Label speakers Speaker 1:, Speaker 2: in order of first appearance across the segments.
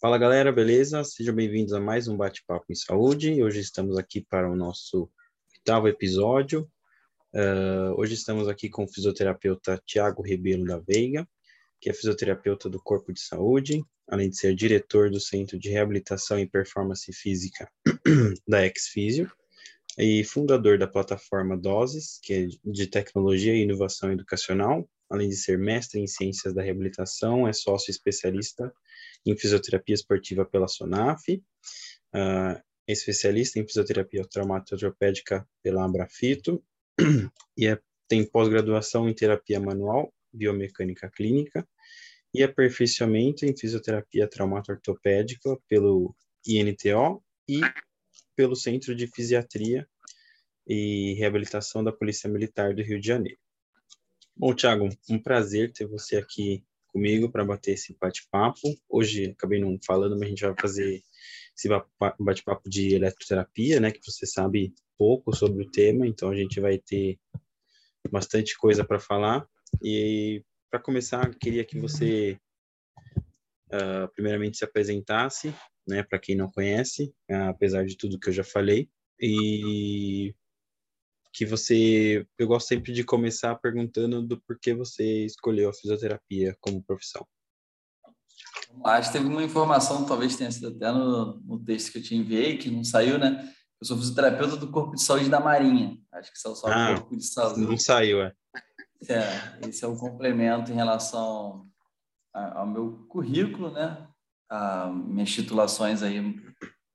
Speaker 1: Fala galera, beleza? Sejam bem-vindos a mais um Bate-Papo em Saúde. Hoje estamos aqui para o nosso oitavo episódio. Uh, hoje estamos aqui com o fisioterapeuta Tiago Rebelo da Veiga, que é fisioterapeuta do Corpo de Saúde, além de ser diretor do Centro de Reabilitação e Performance Física da Exfisio e fundador da plataforma Doses, que é de tecnologia e inovação educacional, além de ser mestre em ciências da reabilitação, é sócio especialista em fisioterapia esportiva pela SONAF, uh, é especialista em fisioterapia traumatortopédica pela Abrafito e é, tem pós-graduação em terapia manual, biomecânica clínica e aperfeiçoamento em fisioterapia traumatortopédica pelo INTO e pelo Centro de Fisiatria e Reabilitação da Polícia Militar do Rio de Janeiro. Bom, Thiago, um prazer ter você aqui comigo para bater esse bate-papo. Hoje acabei não falando, mas a gente vai fazer esse bate-papo de eletroterapia, né, que você sabe pouco sobre o tema, então a gente vai ter bastante coisa para falar. E para começar, queria que você uh, primeiramente se apresentasse, né, para quem não conhece, uh, apesar de tudo que eu já falei, e que você. Eu gosto sempre de começar perguntando do porquê você escolheu a fisioterapia como profissão.
Speaker 2: Acho que teve uma informação, talvez tenha sido até no, no texto que eu te enviei, que não saiu, né? Eu sou fisioterapeuta do Corpo de Saúde da Marinha. Acho que são só ah, o Corpo de Saúde.
Speaker 1: Não saiu, é.
Speaker 2: é. Esse é um complemento em relação ao meu currículo, né? A minhas titulações aí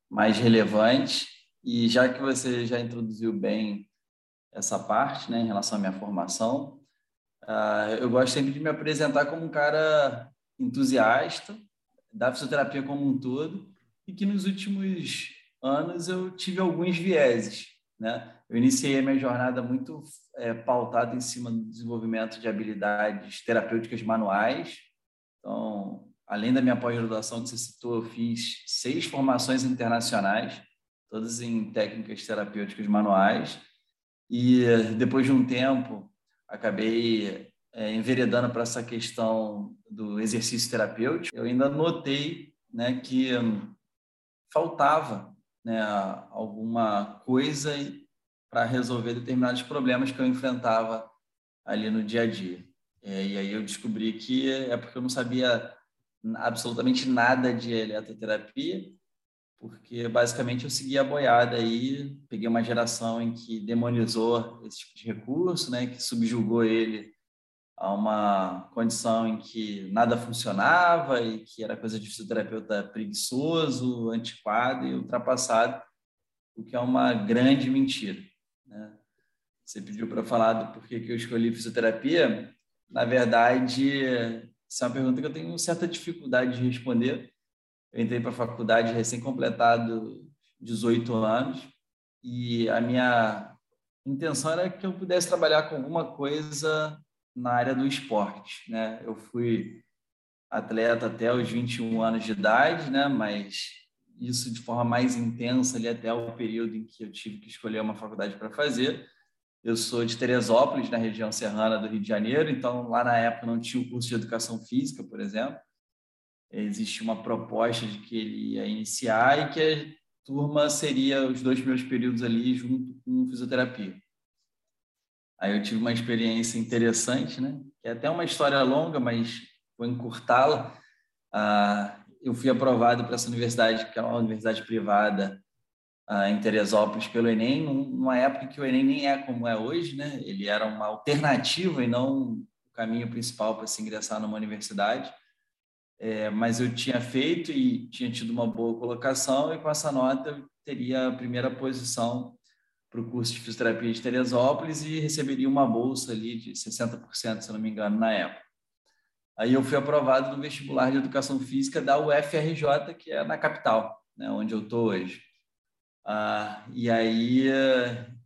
Speaker 2: mais relevantes. E já que você já introduziu bem essa parte, né, em relação à minha formação. Uh, eu gosto sempre de me apresentar como um cara entusiasta da fisioterapia como um todo e que nos últimos anos eu tive alguns vieses, né? Eu iniciei a minha jornada muito é, pautada em cima do desenvolvimento de habilidades terapêuticas manuais. Então, além da minha pós-graduação que você citou, eu fiz seis formações internacionais, todas em técnicas terapêuticas manuais e depois de um tempo, acabei é, enveredando para essa questão do exercício terapêutico. Eu ainda notei né, que faltava né, alguma coisa para resolver determinados problemas que eu enfrentava ali no dia a dia. É, e aí eu descobri que é porque eu não sabia absolutamente nada de eletroterapia porque basicamente eu segui a boiada aí, peguei uma geração em que demonizou esse tipo de recurso, né, que subjugou ele a uma condição em que nada funcionava e que era coisa de fisioterapeuta preguiçoso, antiquado e ultrapassado, o que é uma grande mentira. Né? Você pediu para falar do porquê que eu escolhi fisioterapia. Na verdade, essa é uma pergunta que eu tenho certa dificuldade de responder, eu entrei para a faculdade recém-completado 18 anos e a minha intenção era que eu pudesse trabalhar com alguma coisa na área do esporte, né? Eu fui atleta até os 21 anos de idade, né? Mas isso de forma mais intensa ali até o período em que eu tive que escolher uma faculdade para fazer. Eu sou de Teresópolis, na região serrana do Rio de Janeiro, então lá na época não tinha o curso de educação física, por exemplo existe uma proposta de que ele ia iniciar e que a turma seria os dois primeiros períodos ali junto com fisioterapia. Aí eu tive uma experiência interessante, né? Que é até uma história longa, mas vou encurtá-la. Ah, eu fui aprovado para essa universidade, que é uma universidade privada ah, em Teresópolis, pelo Enem, numa época que o Enem nem é como é hoje, né? Ele era uma alternativa e não o caminho principal para se ingressar numa universidade é, mas eu tinha feito e tinha tido uma boa colocação, e com essa nota eu teria a primeira posição para o curso de fisioterapia de Teresópolis e receberia uma bolsa ali de 60%, se não me engano, na época. Aí eu fui aprovado no vestibular de educação física da UFRJ, que é na capital, né, onde eu estou hoje. Ah, e aí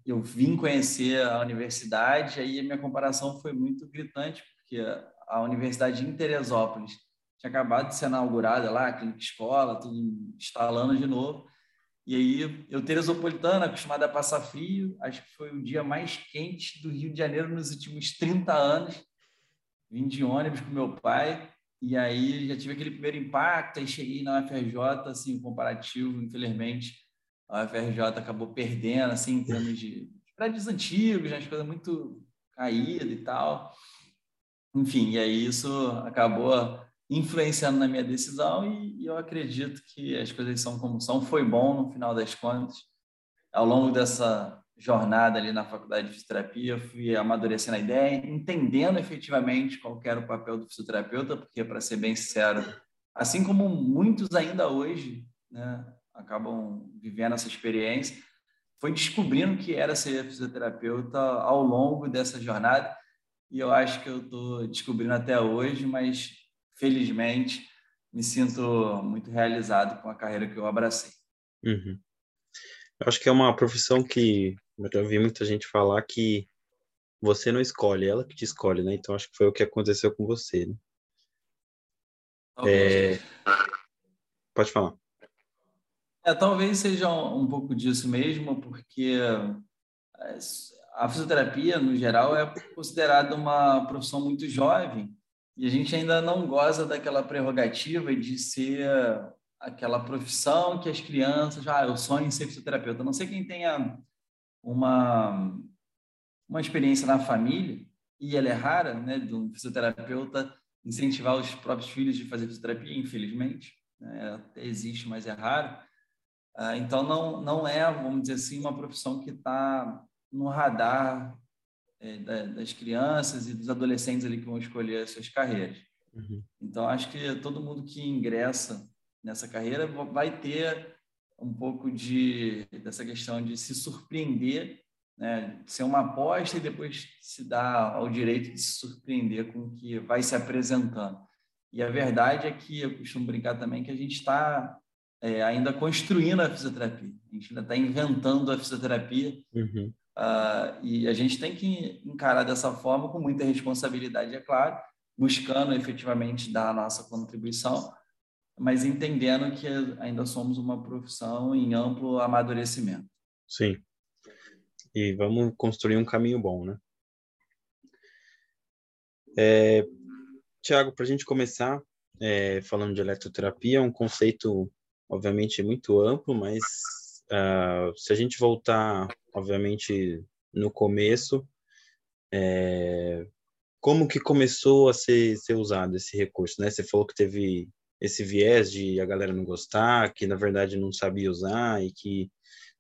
Speaker 2: eu vim conhecer a universidade, aí a minha comparação foi muito gritante, porque a universidade em Teresópolis tinha acabado de ser inaugurada lá, a clínica escola, tudo instalando de novo. E aí, eu, teresopolitana, acostumada a passar frio, acho que foi o dia mais quente do Rio de Janeiro nos últimos 30 anos. Vim de ônibus com meu pai, e aí já tive aquele primeiro impacto, aí cheguei na UFRJ, assim, comparativo, infelizmente, a UFRJ acabou perdendo, assim, em termos de prédios antigos, né, as coisas muito caídas e tal. Enfim, e aí isso acabou influenciando na minha decisão e, e eu acredito que as coisas são como são. Foi bom no final das contas. Ao longo dessa jornada ali na faculdade de fisioterapia, fui amadurecendo a ideia, entendendo efetivamente qual era o papel do fisioterapeuta, porque, para ser bem sincero, assim como muitos ainda hoje né, acabam vivendo essa experiência, foi descobrindo que era ser fisioterapeuta ao longo dessa jornada, e eu acho que eu estou descobrindo até hoje, mas felizmente me sinto muito realizado com a carreira que eu abracei.
Speaker 1: Uhum. Eu acho que é uma profissão que eu já ouvi muita gente falar que você não escolhe, ela que te escolhe, né? Então acho que foi o que aconteceu com você, né? É... Pode falar.
Speaker 2: É, talvez seja um, um pouco disso mesmo, porque a fisioterapia, no geral, é considerada uma profissão muito jovem e a gente ainda não goza daquela prerrogativa de ser aquela profissão que as crianças, ah, eu sonho em ser fisioterapeuta. Não sei quem tenha uma, uma experiência na família, e ela é rara, né, de um fisioterapeuta incentivar os próprios filhos de fazer fisioterapia, infelizmente. Né, até existe, mas é raro. Ah, então, não, não é, vamos dizer assim, uma profissão que está no radar das crianças e dos adolescentes ali que vão escolher as suas carreiras. Uhum. Então, acho que todo mundo que ingressa nessa carreira vai ter um pouco de dessa questão de se surpreender, né? ser uma aposta e depois se dar ao direito de se surpreender com o que vai se apresentando. E a verdade é que eu costumo brincar também que a gente está é, ainda construindo a fisioterapia, a gente ainda está inventando a fisioterapia. Uhum. Uh, e a gente tem que encarar dessa forma com muita responsabilidade, é claro, buscando efetivamente dar a nossa contribuição, mas entendendo que ainda somos uma profissão em amplo amadurecimento.
Speaker 1: Sim. E vamos construir um caminho bom, né? É, Tiago, para a gente começar é, falando de eletroterapia, é um conceito, obviamente, muito amplo, mas uh, se a gente voltar, obviamente, no começo, é, como que começou a ser, ser usado esse recurso, né? Você falou que teve esse viés de a galera não gostar, que na verdade não sabia usar e que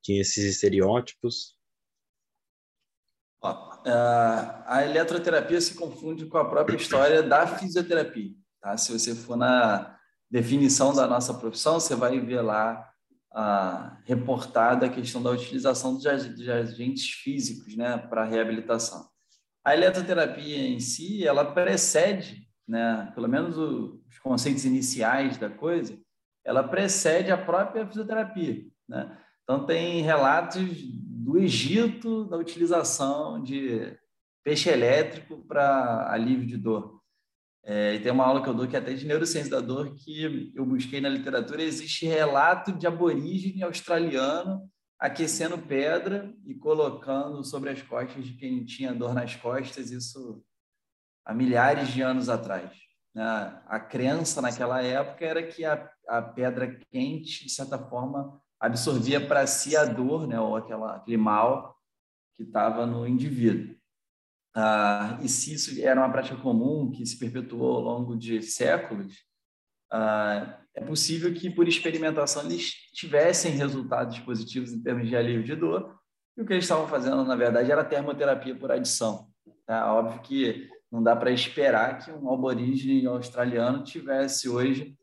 Speaker 1: tinha esses estereótipos?
Speaker 2: a eletroterapia se confunde com a própria história da fisioterapia. Tá? Se você for na definição da nossa profissão, você vai ver lá reportada a questão da utilização de agentes físicos né, para reabilitação. A eletroterapia em si, ela precede né, pelo menos o, os conceitos iniciais da coisa, ela precede a própria fisioterapia. Né? Então, tem relatos do Egito da utilização de peixe elétrico para alívio de dor. É, e tem uma aula que eu dou que é até de neurociência da dor que eu busquei na literatura. Existe relato de aborígene australiano aquecendo pedra e colocando sobre as costas de quem tinha dor nas costas. Isso há milhares de anos atrás. Né? A crença naquela época era que a, a pedra quente, de certa forma, absorvia para si a dor, né? ou aquela, aquele mal que estava no indivíduo. Ah, e se isso era uma prática comum que se perpetuou ao longo de séculos, ah, é possível que, por experimentação, eles tivessem resultados positivos em termos de alívio de dor, e o que eles estavam fazendo, na verdade, era termoterapia por adição. Tá? Óbvio que não dá para esperar que um aborígene australiano tivesse hoje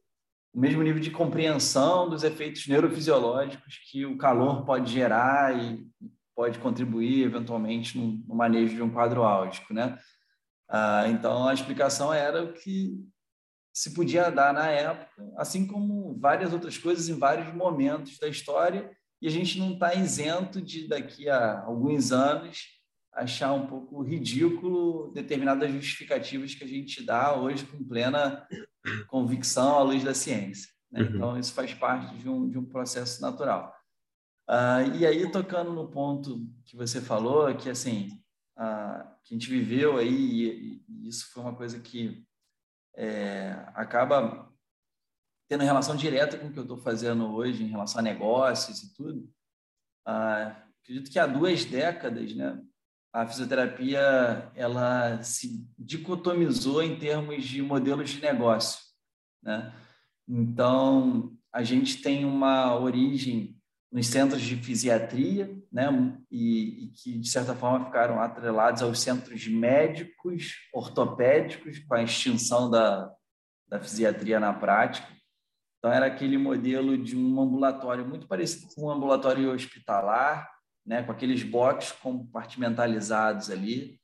Speaker 2: o mesmo nível de compreensão dos efeitos neurofisiológicos que o calor pode gerar e pode contribuir eventualmente no, no manejo de um quadro álgico, né? Ah, então a explicação era o que se podia dar na época, assim como várias outras coisas em vários momentos da história, e a gente não está isento de daqui a alguns anos achar um pouco ridículo determinadas justificativas que a gente dá hoje com plena convicção à luz da ciência. Né? Uhum. Então, isso faz parte de um, de um processo natural. Uh, e aí, tocando no ponto que você falou, que assim, uh, que a gente viveu aí, e, e, isso foi uma coisa que é, acaba tendo relação direta com o que eu estou fazendo hoje em relação a negócios e tudo. Ah, acredito que há duas décadas, né, a fisioterapia ela se dicotomizou em termos de modelos de negócio, né? Então a gente tem uma origem nos centros de fisiatria, né, e, e, que de certa forma ficaram atrelados aos centros médicos, ortopédicos, com a extinção da, da fisiatria na prática. Então era aquele modelo de um ambulatório muito parecido com um ambulatório hospitalar, né, com aqueles boxes compartimentalizados ali,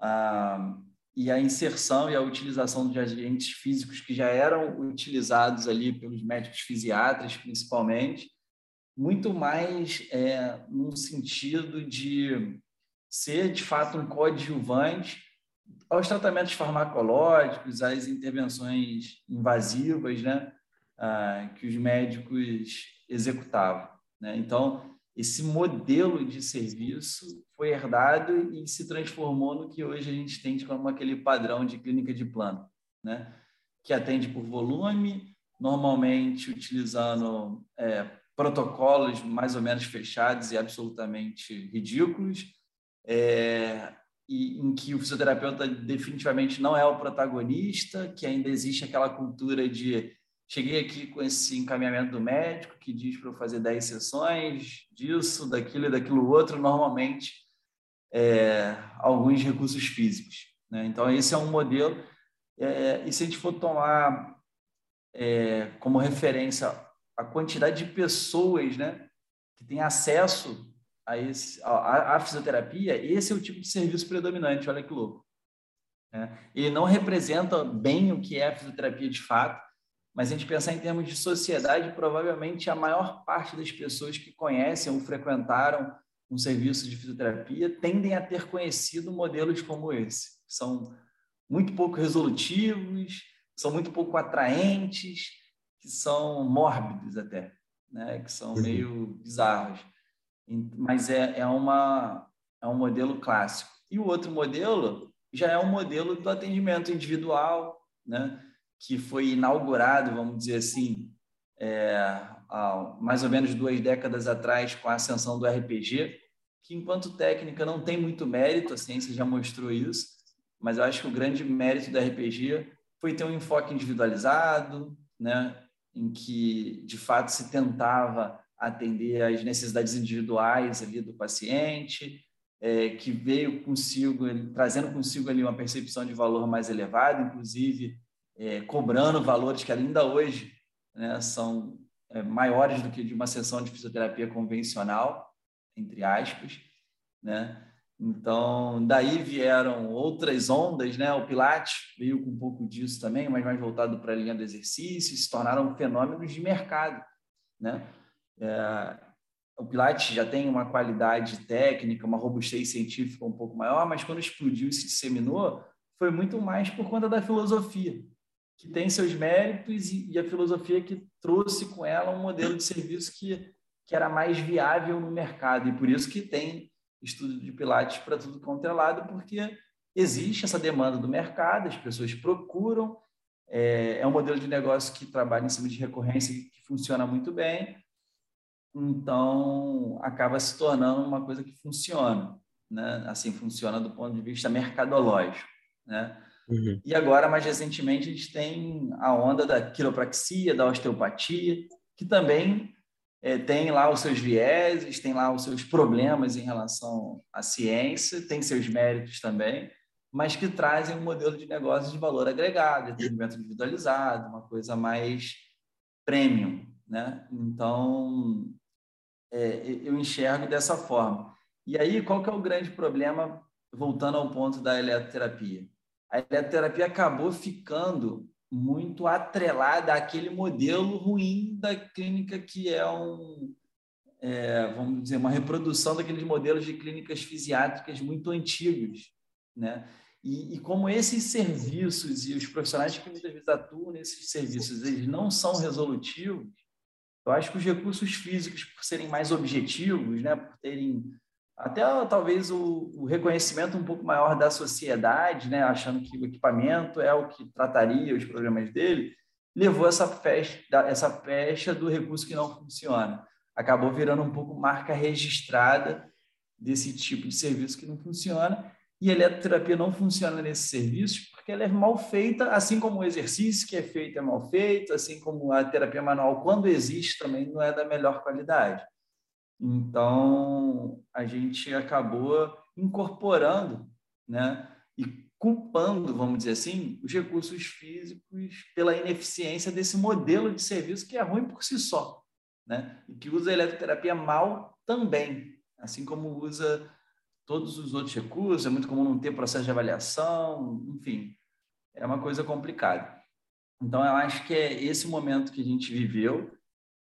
Speaker 2: ah, e a inserção e a utilização de agentes físicos que já eram utilizados ali pelos médicos fisiatras, principalmente, muito mais é, no sentido de ser, de fato, um coadjuvante aos tratamentos farmacológicos, às intervenções invasivas né, ah, que os médicos executavam. Né? Então, esse modelo de serviço foi herdado e se transformou no que hoje a gente tem como aquele padrão de clínica de plano, né? que atende por volume, normalmente utilizando é, protocolos mais ou menos fechados e absolutamente ridículos, é, e em que o fisioterapeuta definitivamente não é o protagonista, que ainda existe aquela cultura de Cheguei aqui com esse encaminhamento do médico que diz para eu fazer 10 sessões disso, daquilo e daquilo outro, normalmente é, alguns recursos físicos. Né? Então, esse é um modelo. É, e se a gente for tomar é, como referência a quantidade de pessoas né, que têm acesso a, esse, a, a, fisioterapia, esse é o tipo de serviço predominante, olha que louco. Né? Ele não representa bem o que é a fisioterapia de fato, mas a gente pensar em termos de sociedade, provavelmente a maior parte das pessoas que conhecem ou frequentaram um serviço de fisioterapia tendem a ter conhecido modelos como esse, são muito pouco resolutivos, são muito pouco atraentes, que são mórbidos até, né? que são uhum. meio bizarros. Mas é, é, uma, é um modelo clássico. E o outro modelo já é um modelo do atendimento individual, né? que foi inaugurado, vamos dizer assim, é, há mais ou menos duas décadas atrás, com a ascensão do RPG, que enquanto técnica não tem muito mérito, a ciência já mostrou isso, mas eu acho que o grande mérito do RPG foi ter um enfoque individualizado, né, em que de fato se tentava atender às necessidades individuais ali do paciente, é, que veio consigo, trazendo consigo ali uma percepção de valor mais elevada, inclusive é, cobrando valores que ainda hoje né, são é, maiores do que de uma sessão de fisioterapia convencional, entre aspas, né? Então, daí vieram outras ondas, né? O Pilates veio com um pouco disso também, mas mais voltado para a linha do exercício, se tornaram fenômenos de mercado, né? É, o Pilates já tem uma qualidade técnica, uma robustez científica um pouco maior, mas quando explodiu e se disseminou, foi muito mais por conta da filosofia que tem seus méritos e, e, a filosofia que trouxe com ela um modelo de serviço que, que era mais viável no mercado. E por isso que tem estudo de Pilates para tudo quanto é lado, porque existe essa demanda do mercado, as pessoas procuram, é, é um modelo de negócio que trabalha em cima de recorrência e que funciona muito bem, então acaba se tornando uma coisa que funciona, né? assim, funciona do ponto de vista mercadológico, né? Uhum. E agora, mais recentemente, a gente tem a onda da quiropraxia, da osteopatia, que também é, tem lá os seus vieses, tem lá os seus problemas em relação à ciência, tem seus méritos também, mas que trazem um modelo de negócio de valor agregado, atendimento individualizado, uma coisa mais premium. Né? Então, é, eu enxergo dessa forma. E aí, qual que é o grande problema, voltando ao ponto da eletroterapia? a eletroterapia acabou ficando muito atrelada àquele modelo ruim da clínica que é um, é, vamos dizer, uma reprodução daqueles modelos de clínicas fisiátricas muito antigos, né? E, e, como esses serviços e os profissionais que muitas vezes atuam nesses serviços, eles não são resolutivos, eu acho que os recursos físicos, por serem mais objetivos, né, por terem até talvez o, o, reconhecimento um pouco maior da sociedade, né, achando que o equipamento é o que trataria os problemas dele, levou essa festa, essa pecha do recurso que não funciona. Acabou virando um pouco marca registrada desse tipo de serviço que não funciona. E a eletroterapia não funciona nesses serviços porque ela é mal feita, assim como o exercício que é feito é mal feito, assim como a terapia manual, quando existe, também não é da melhor qualidade. Então, a gente acabou incorporando né, e culpando, vamos dizer assim, os recursos físicos pela ineficiência desse modelo de serviço que é ruim por si só, né? E que usa a eletroterapia mal também, assim como usa todos os outros recursos, é muito comum não ter processo de avaliação, enfim, é uma coisa complicada. Então, eu acho que é esse momento que a gente viveu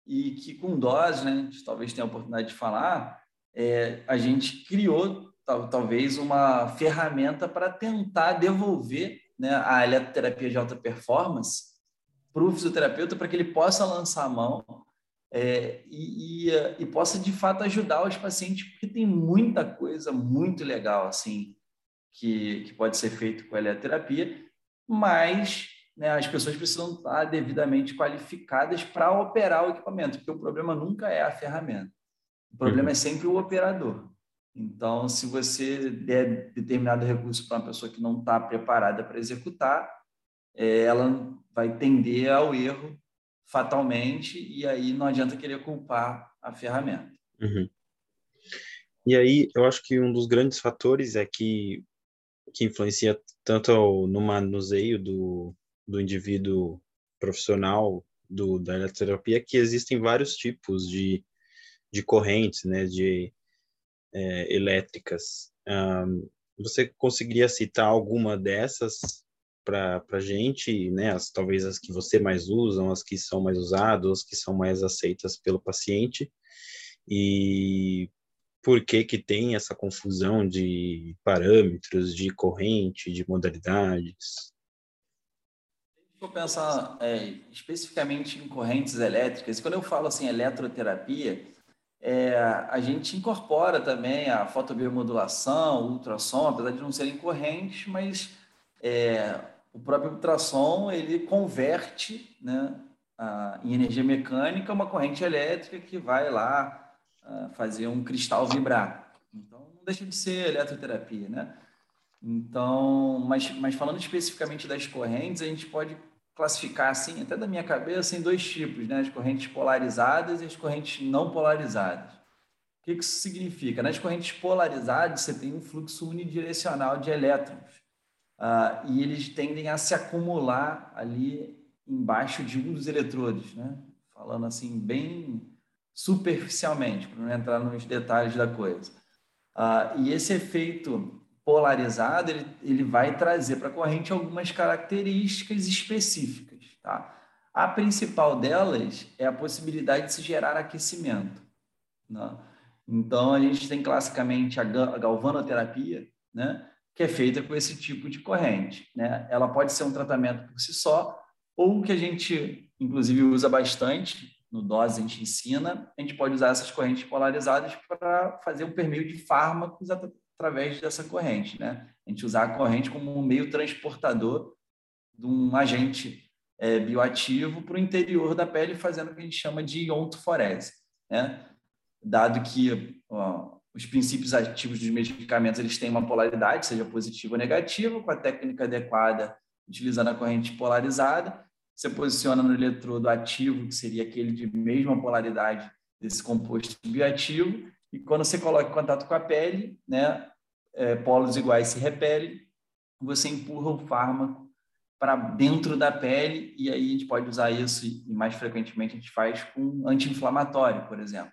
Speaker 2: e que com dose, né, a gente talvez tenha a oportunidade de falar, é, a gente criou tal, talvez uma ferramenta para tentar devolver né, a eletroterapia de alta performance para o fisioterapeuta para que ele possa lançar a mão é, e, e, e, possa de fato ajudar os pacientes, porque tem muita coisa muito legal assim que, que pode ser feito com a eletroterapia, mas né, as pessoas precisam estar devidamente qualificadas para operar o equipamento, porque o problema nunca é a ferramenta. O problema é sempre o operador. Então, se você der determinado recurso para uma pessoa que não está preparada para executar, é, ela vai tender ao erro fatalmente e aí não adianta querer culpar a ferramenta.
Speaker 1: Uhum. E aí, eu acho que um dos grandes fatores é que que influencia tanto no manuseio do, do indivíduo profissional do, da eletroterapia que existem vários tipos de, de correntes, né, de é, elétricas. Um, você conseguiria citar alguma dessas para a gente, né, as, talvez as que você mais usam, as que são mais usadas, as que são mais aceitas pelo paciente, e por que que tem essa confusão de parâmetros, de corrente, de modalidades?
Speaker 2: Vou pensar é, especificamente em correntes elétricas. Quando eu falo assim eletroterapia, é, a gente incorpora também a fotobiomodulação, ultrassom, apesar de não serem correntes, mas é, o próprio ultrassom ele converte né, a, em energia mecânica uma corrente elétrica que vai lá a, fazer um cristal vibrar. Então, não deixa de ser eletroterapia, né? Então, mas, mas falando especificamente das correntes, a gente pode classificar assim, até da minha cabeça, em dois tipos, né? As correntes polarizadas e as correntes não polarizadas. O que isso significa? Nas correntes polarizadas, você tem um fluxo unidirecional de elétrons uh, e eles tendem a se acumular ali embaixo de um dos eletrodos, né? Falando assim, bem superficialmente, para não entrar nos detalhes da coisa. Uh, e esse efeito polarizado, ele, ele vai trazer para a corrente algumas características específicas. Tá? A principal delas é a possibilidade de se gerar aquecimento. Né? Então, a gente tem classicamente a galvanoterapia, né? que é feita com esse tipo de corrente. Né? Ela pode ser um tratamento por si só, ou que a gente, inclusive, usa bastante, no dose a gente ensina, a gente pode usar essas correntes polarizadas para fazer um permeio de fármacos através dessa corrente. Né? A gente usar a corrente como um meio transportador de um agente é, bioativo para o interior da pele, fazendo o que a gente chama de ontoforese. Né? Dado que ó, os princípios ativos dos medicamentos eles têm uma polaridade, seja positiva ou negativa, com a técnica adequada, utilizando a corrente polarizada, você posiciona no eletrodo ativo, que seria aquele de mesma polaridade desse composto bioativo, e quando você coloca em contato com a pele, né, é, polos iguais se repelem, você empurra o fármaco para dentro da pele, e aí a gente pode usar isso, e mais frequentemente a gente faz com anti-inflamatório, por exemplo.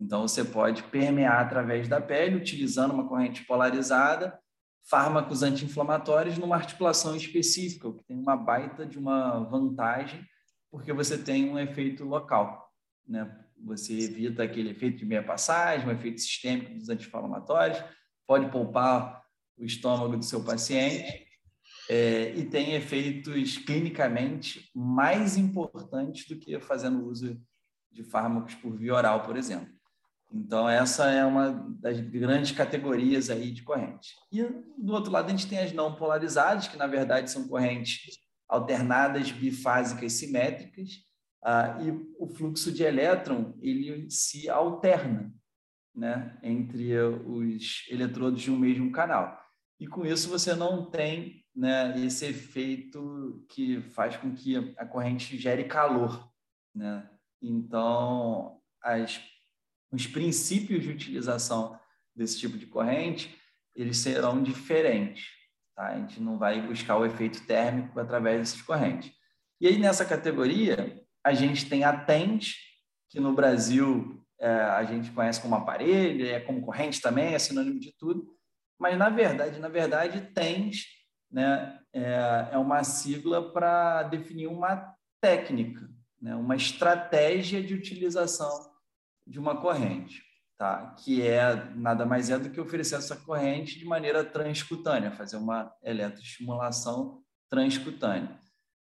Speaker 2: Então, você pode permear através da pele, utilizando uma corrente polarizada, fármacos anti-inflamatórios numa articulação específica, o que tem uma baita de uma vantagem, porque você tem um efeito local. Né? Você evita aquele efeito de meia passagem, um efeito sistêmico dos anti-inflamatórios, pode poupar o estômago do seu paciente é, e tem efeitos clinicamente mais importantes do que fazendo uso de fármacos por via oral, por exemplo. Então, essa é uma das grandes categorias aí de corrente. E, do outro lado, a gente tem as não polarizadas, que, na verdade, são correntes alternadas, bifásicas, simétricas, ah, e o fluxo de elétron ele se alterna né, entre os eletrodos de um mesmo canal. E, com isso, você não tem né, esse efeito que faz com que a corrente gere calor. Né? Então, as os princípios de utilização desse tipo de corrente, eles serão diferentes. Tá? A gente não vai buscar o efeito térmico através dessas correntes. E aí, nessa categoria, a gente tem a TENS, que no Brasil é, a gente conhece como aparelho, é como corrente também, é sinônimo de tudo. Mas, na verdade, na verdade, TENS né, é, é uma sigla para definir uma técnica, né, uma estratégia de utilização de uma corrente, tá? que é nada mais é do que oferecer essa corrente de maneira transcutânea, fazer uma eletroestimulação transcutânea.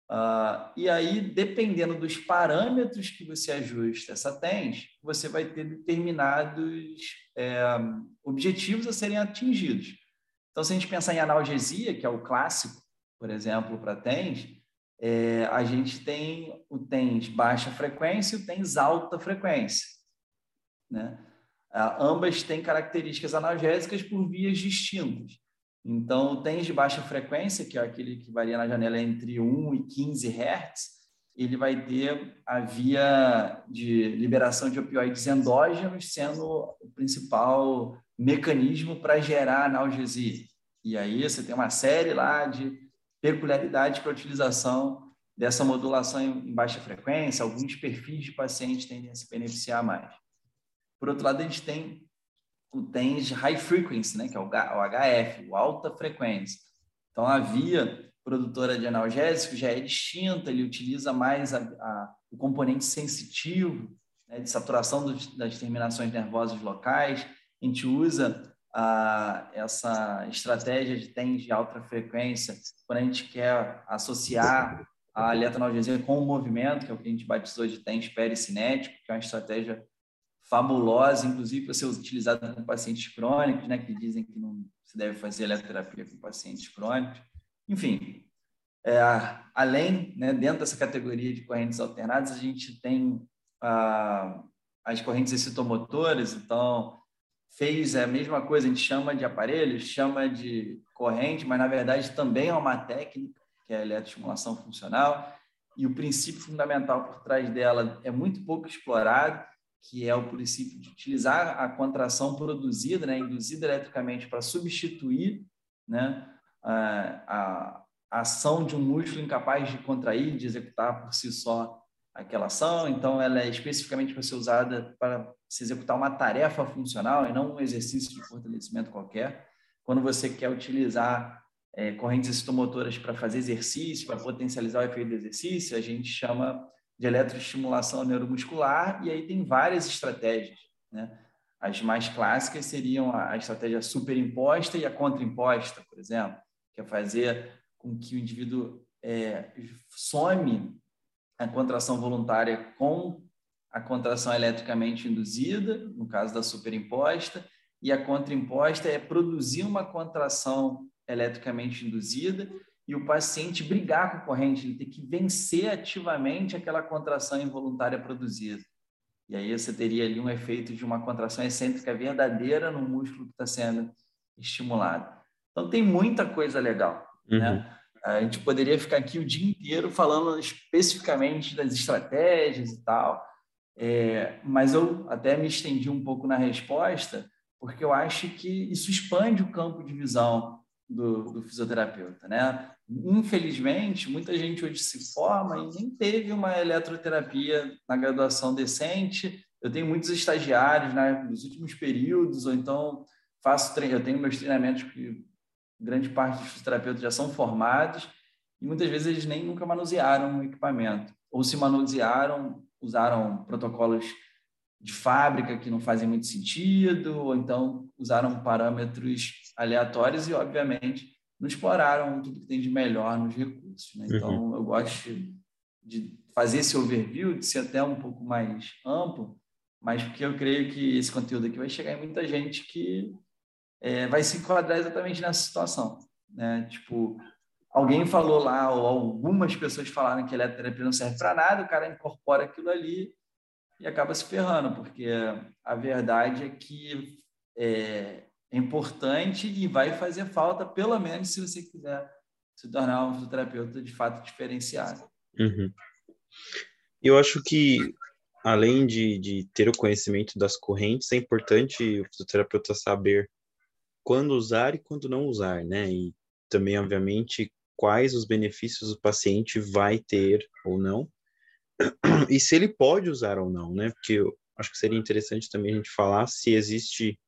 Speaker 2: Uh, e aí, dependendo dos parâmetros que você ajusta essa TENS, você vai ter determinados é, objetivos a serem atingidos. Então, se a gente pensar em analgesia, que é o clássico, por exemplo, para TENS, é, a gente tem o TENS baixa frequência e o TENS alta frequência. Né? Ah, ambas têm características analgésicas por vias distintas. Então, TENS de baixa frequência, que é aquele que varia na janela entre 1 e 15 Hz, ele vai ter a via de liberação de opioides endógenos sendo o principal mecanismo para gerar analgesia. E aí você tem uma série lá de peculiaridades para a utilização dessa modulação em baixa frequência, alguns perfis de pacientes tendem a se beneficiar mais. Por outro lado, a gente tem o TENS high frequency, né, que é o HF, o alta frequência. Então, a via produtora de analgésico já é distinta, ele utiliza mais a, a, o componente sensitivo, né, de saturação das terminações nervosas locais. A gente usa a, essa estratégia de TENS de alta frequência quando a gente quer associar a letanalgesia com o movimento, que é o que a gente batizou de TENS pericinético, que é uma estratégia fabulosa, inclusive para ser utilizada com pacientes crônicos, né, que dizem que não se deve fazer eletroterapia com pacientes crônicos. Enfim, é, além, né, dentro dessa categoria de correntes alternadas, a gente tem ah, as correntes excitomotoras, então fez a mesma coisa, a gente chama de aparelho, chama de corrente, mas na verdade também é uma técnica, que é a eletroestimulação funcional, e o princípio fundamental por trás dela é muito pouco explorado, que é o princípio de utilizar a contração produzida, né, induzida eletricamente para substituir né, a, a ação de um músculo incapaz de contrair, de executar por si só aquela ação. Então, ela é especificamente para ser usada para se executar uma tarefa funcional e não um exercício de fortalecimento qualquer. Quando você quer utilizar é, correntes excitomotoras para fazer exercício, para potencializar o efeito do exercício, a gente chama de eletroestimulação neuromuscular, e aí tem várias estratégias. Né? As mais clássicas seriam a estratégia superimposta e a contraimposta, por exemplo, que é fazer com que o indivíduo é, some a contração voluntária com a contração eletricamente induzida, no caso da superimposta, e a contraimposta é produzir uma contração eletricamente induzida e o paciente brigar com a corrente, ele tem que vencer ativamente aquela contração involuntária produzida. E aí você teria ali um efeito de uma contração excêntrica verdadeira no músculo que está sendo estimulado. Então tem muita coisa legal. Né? Uhum. Né? A gente poderia ficar aqui o dia inteiro falando especificamente das estratégias e tal, é, mas eu até me estendi um pouco na resposta, porque eu acho que isso expande o campo de visão do, do fisioterapeuta, né? Infelizmente, muita gente hoje se forma e nem teve uma eletroterapia na graduação decente. Eu tenho muitos estagiários né, nos últimos períodos, ou então faço treino, eu tenho meus treinamentos que grande parte dos fisioterapeutas já são formados e muitas vezes eles nem nunca manusearam o equipamento ou se manusearam, usaram protocolos de fábrica que não fazem muito sentido, ou então usaram parâmetros aleatórios e, obviamente, não exploraram tudo que tem de melhor nos recursos. Né? Então, uhum. eu gosto de fazer esse overview, de ser até um pouco mais amplo, mas porque eu creio que esse conteúdo aqui vai chegar em muita gente que é, vai se enquadrar exatamente nessa situação, né? Tipo, alguém falou lá, ou algumas pessoas falaram que a eletroterapia não serve para nada, o cara incorpora aquilo ali e acaba se ferrando, porque a verdade é que é, é importante e vai fazer falta, pelo menos se você quiser se tornar um fisioterapeuta de fato diferenciado.
Speaker 1: Uhum. Eu acho que, além de, de ter o conhecimento das correntes, é importante o fisioterapeuta saber quando usar e quando não usar, né? E também, obviamente, quais os benefícios o paciente vai ter ou não, e se ele pode usar ou não, né? Porque eu acho que seria interessante também a gente falar se existe,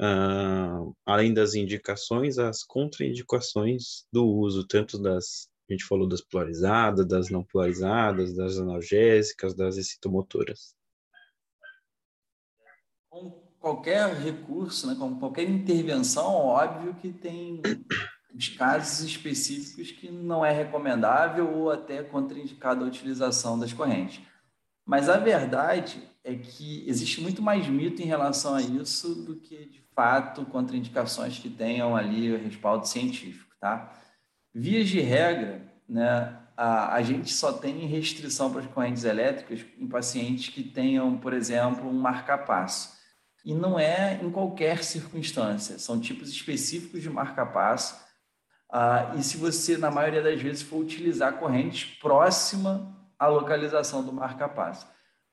Speaker 1: uh, além das indicações, as contraindicações do uso, tanto das, a gente falou das polarizadas, das não polarizadas, das analgésicas, das excitomotoras.
Speaker 2: Com qualquer recurso, né, com qualquer intervenção, óbvio que tem os casos específicos que não é recomendável ou até contraindicado a utilização das correntes. Mas a verdade é que existe muito mais mito em relação a isso do que, de fato, contraindicações que tenham ali o respaldo científico, tá? Vias de regra, né, a, a gente só tem restrição para as correntes elétricas em pacientes que tenham, por exemplo, um marca-passo. E não é em qualquer circunstância, são tipos específicos de marca-passo ah, e se você, na maioria das vezes, for utilizar correntes próxima à localização do marca-passo.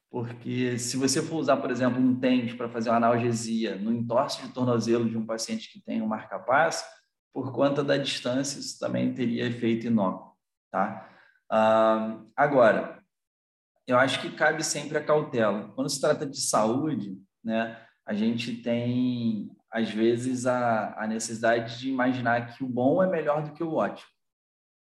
Speaker 2: Porque se você for usar, por exemplo, um TENS para fazer uma analgesia no entorse de tornozelo de um paciente que tem um marca-passo, por conta da distância, isso também teria efeito inócuo. Tá? Ah, agora, eu acho que cabe sempre a cautela. Quando se trata de saúde, né, a gente tem às vezes, a, a necessidade de imaginar que o bom é melhor do que o ótimo.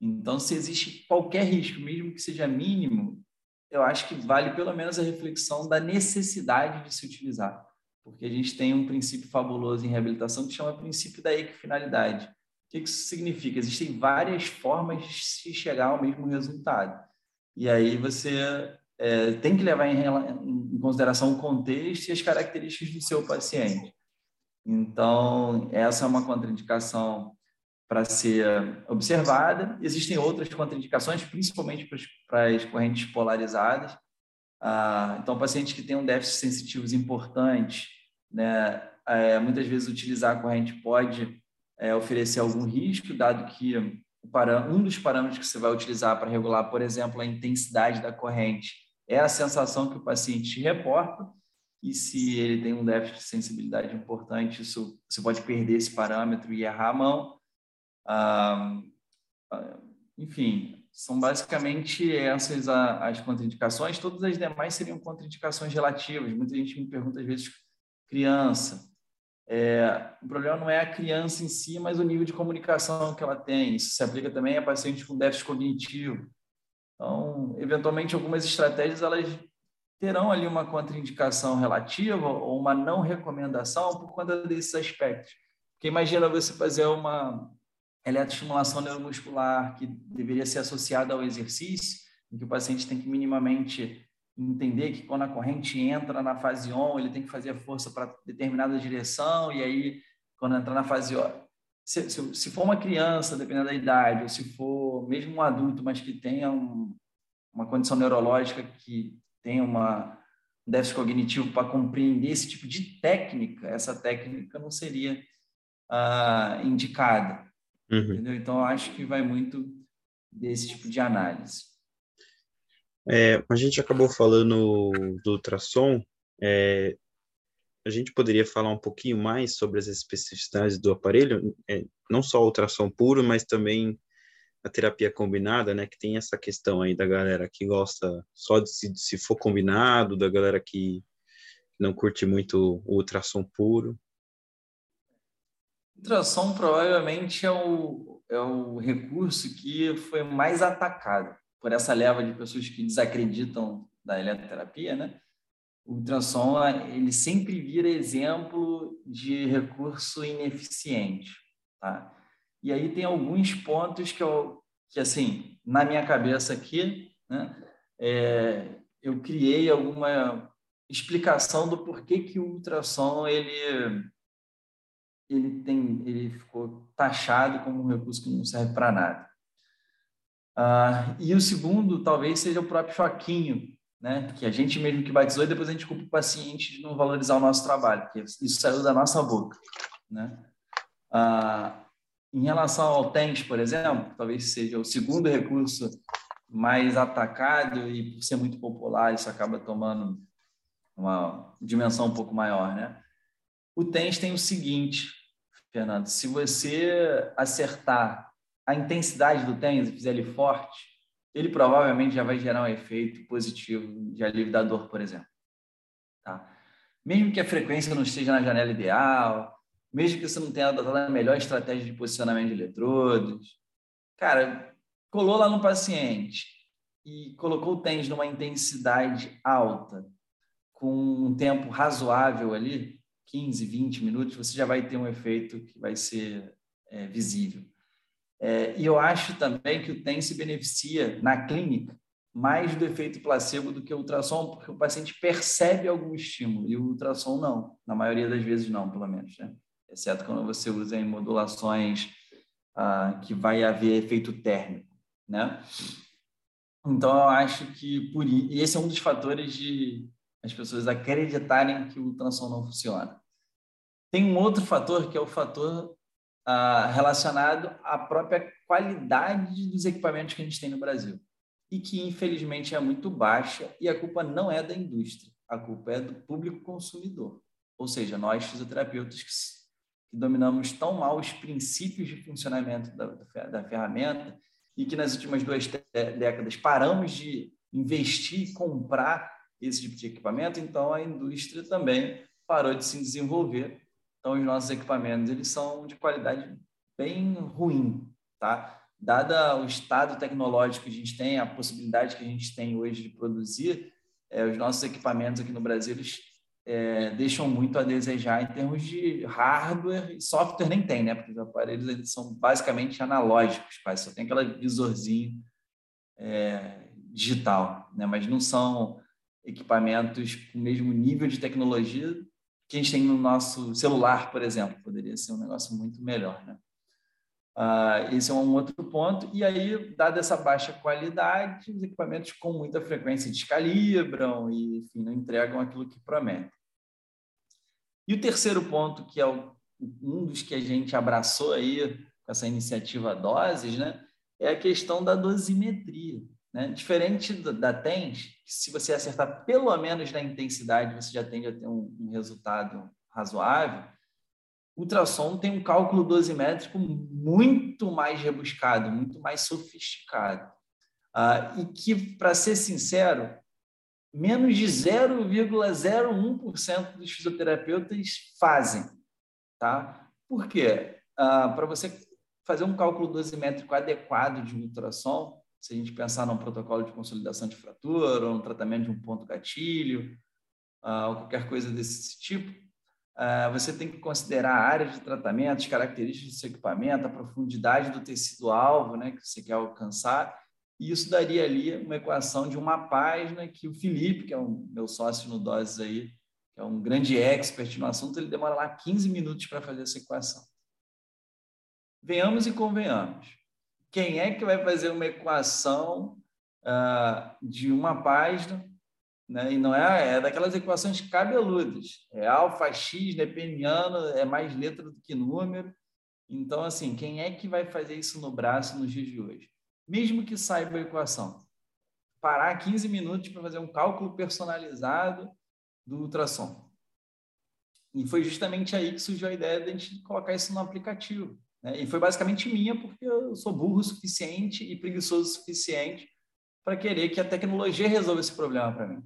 Speaker 2: Então, se existe qualquer risco, mesmo que seja mínimo, eu acho que vale pelo menos a reflexão da necessidade de se utilizar. Porque a gente tem um princípio fabuloso em reabilitação que chama princípio da equifinalidade. O que isso significa? Existem várias formas de se chegar ao mesmo resultado. E aí você é, tem que levar em, em consideração o contexto e as características do seu paciente. Então, essa é uma contraindicação para ser observada. Existem outras contraindicações, principalmente para as correntes polarizadas. Ah, então, pacientes que têm um déficit sensitivo importante, né, é, muitas vezes utilizar a corrente pode é, oferecer algum risco, dado que um dos parâmetros que você vai utilizar para regular, por exemplo, a intensidade da corrente é a sensação que o paciente reporta, e se ele tem um déficit de sensibilidade importante, isso, você pode perder esse parâmetro e errar a mão. Ah, enfim, são basicamente essas as contraindicações. Todas as demais seriam contraindicações relativas. Muita gente me pergunta, às vezes, criança. É, o problema não é a criança em si, mas o nível de comunicação que ela tem. Isso se aplica também a pacientes com déficit cognitivo. Então, eventualmente, algumas estratégias elas terão ali uma contraindicação relativa ou uma não recomendação por conta desses aspectos. Porque imagina você fazer uma eletroestimulação neuromuscular que deveria ser associada ao exercício, em que o paciente tem que minimamente entender que quando a corrente entra na fase on, ele tem que fazer força para determinada direção, e aí, quando entrar na fase on, se, se, se, for uma criança, dependendo da idade, ou se for mesmo um adulto, mas que tenha um, uma condição neurológica que tem uma um déficit cognitivo para compreender esse tipo de técnica, essa técnica não seria ah, indicada. Uhum. Entendeu? Então, acho que vai muito desse tipo de análise.
Speaker 1: É, a gente acabou falando do ultrassom. É, a gente poderia falar um pouquinho mais sobre as especificidades do aparelho, é, não só o ultrassom puro, mas também a terapia combinada, né? Que tem essa questão aí da galera que gosta só de se, se for combinado, da galera que não curte muito o ultrassom puro.
Speaker 2: Ultrassom provavelmente é o, é o recurso que foi mais atacado por essa leva de pessoas que desacreditam da eletroterapia, né? O ultrassom ele sempre vira exemplo de recurso ineficiente, tá? E aí tem alguns pontos que eu, que assim, na minha cabeça aqui, né, é, eu criei alguma explicação do porquê que o ultrassom ele ele tem ele ficou taxado como um recurso que não serve para nada. Ah, e o segundo talvez seja o próprio choquinho, né? Que a gente mesmo que batizou e depois a gente culpa o paciente de não valorizar o nosso trabalho, porque isso saiu da nossa boca, né? Ah, em relação ao TENS, por exemplo, talvez seja o segundo recurso mais atacado e por ser muito popular isso acaba tomando uma dimensão um pouco maior, né? O TENS tem o seguinte, Fernando, se você acertar a intensidade do TENS e fizer ele forte, ele provavelmente já vai gerar um efeito positivo de alívio da dor, por exemplo. Tá? Mesmo que a frequência não esteja na janela ideal, mesmo que você não tenha adotado a melhor estratégia de posicionamento de eletrodos, cara, colou lá no paciente e colocou o tênis numa intensidade alta, com um tempo razoável ali, 15, 20 minutos, você já vai ter um efeito que vai ser é, visível. É, e eu acho também que o TEM se beneficia na clínica mais do efeito placebo do que o ultrassom, porque o paciente percebe algum estímulo e o ultrassom não, na maioria das vezes não, pelo menos, né? exceto quando você usa em modulações ah, que vai haver efeito térmico, né? Então eu acho que por e esse é um dos fatores de as pessoas acreditarem que o ultrassom não funciona. Tem um outro fator que é o fator ah, relacionado à própria qualidade dos equipamentos que a gente tem no Brasil e que infelizmente é muito baixa e a culpa não é da indústria, a culpa é do público consumidor, ou seja, nós fisioterapeutas que, que dominamos tão mal os princípios de funcionamento da, da ferramenta e que nas últimas duas décadas paramos de investir comprar esse tipo de equipamento, então a indústria também parou de se desenvolver então, os nossos equipamentos eles são de qualidade bem ruim, tá? Dada o estado tecnológico que a gente tem, a possibilidade que a gente tem hoje de produzir, é, os nossos equipamentos aqui no Brasil eles é, deixam muito a desejar em termos de hardware e software nem tem, né? Porque os aparelhos eles são basicamente analógicos, quase só tem aquela visorzinho é, digital, né? Mas não são equipamentos com o mesmo nível de tecnologia que a gente tem no nosso celular, por exemplo. Poderia ser um negócio muito melhor, né? Uh, esse é um outro ponto. E aí, dada essa baixa qualidade, os equipamentos com muita frequência descalibram e, enfim, não entregam aquilo que prometem. E o terceiro ponto, que é o, um dos que a gente abraçou aí com essa iniciativa Doses, né, é a questão da dosimetria. Né? Diferente da TENS, se você acertar pelo menos na intensidade, você já tende a ter um, um resultado razoável, ultrassom tem um cálculo dosimétrico muito mais rebuscado, muito mais sofisticado. Ah, e que, para ser sincero, menos de 0,01% dos fisioterapeutas fazem. Tá? Por quê? Ah, para você fazer um cálculo dosimétrico adequado de ultrassom, se a gente pensar num protocolo de consolidação de fratura, ou no tratamento de um ponto gatilho, uh, ou qualquer coisa desse tipo, uh, você tem que considerar a área de tratamento, as características do seu equipamento, a profundidade do tecido-alvo né, que você quer alcançar, e isso daria ali uma equação de uma página que o Felipe, que é o meu sócio no Doses aí, que é um grande expert no assunto, ele demora lá 15 minutos para fazer essa equação. Venhamos e convenhamos quem é que vai fazer uma equação uh, de uma página, né? e não é, é daquelas equações cabeludas, é alfa, x, nepeniano, é mais letra do que número. Então, assim, quem é que vai fazer isso no braço nos dias de hoje? Mesmo que saiba a equação. Parar 15 minutos para fazer um cálculo personalizado do ultrassom. E foi justamente aí que surgiu a ideia de a gente colocar isso no aplicativo. Né? E foi basicamente minha, porque eu sou burro o suficiente e preguiçoso o suficiente para querer que a tecnologia resolva esse problema para mim.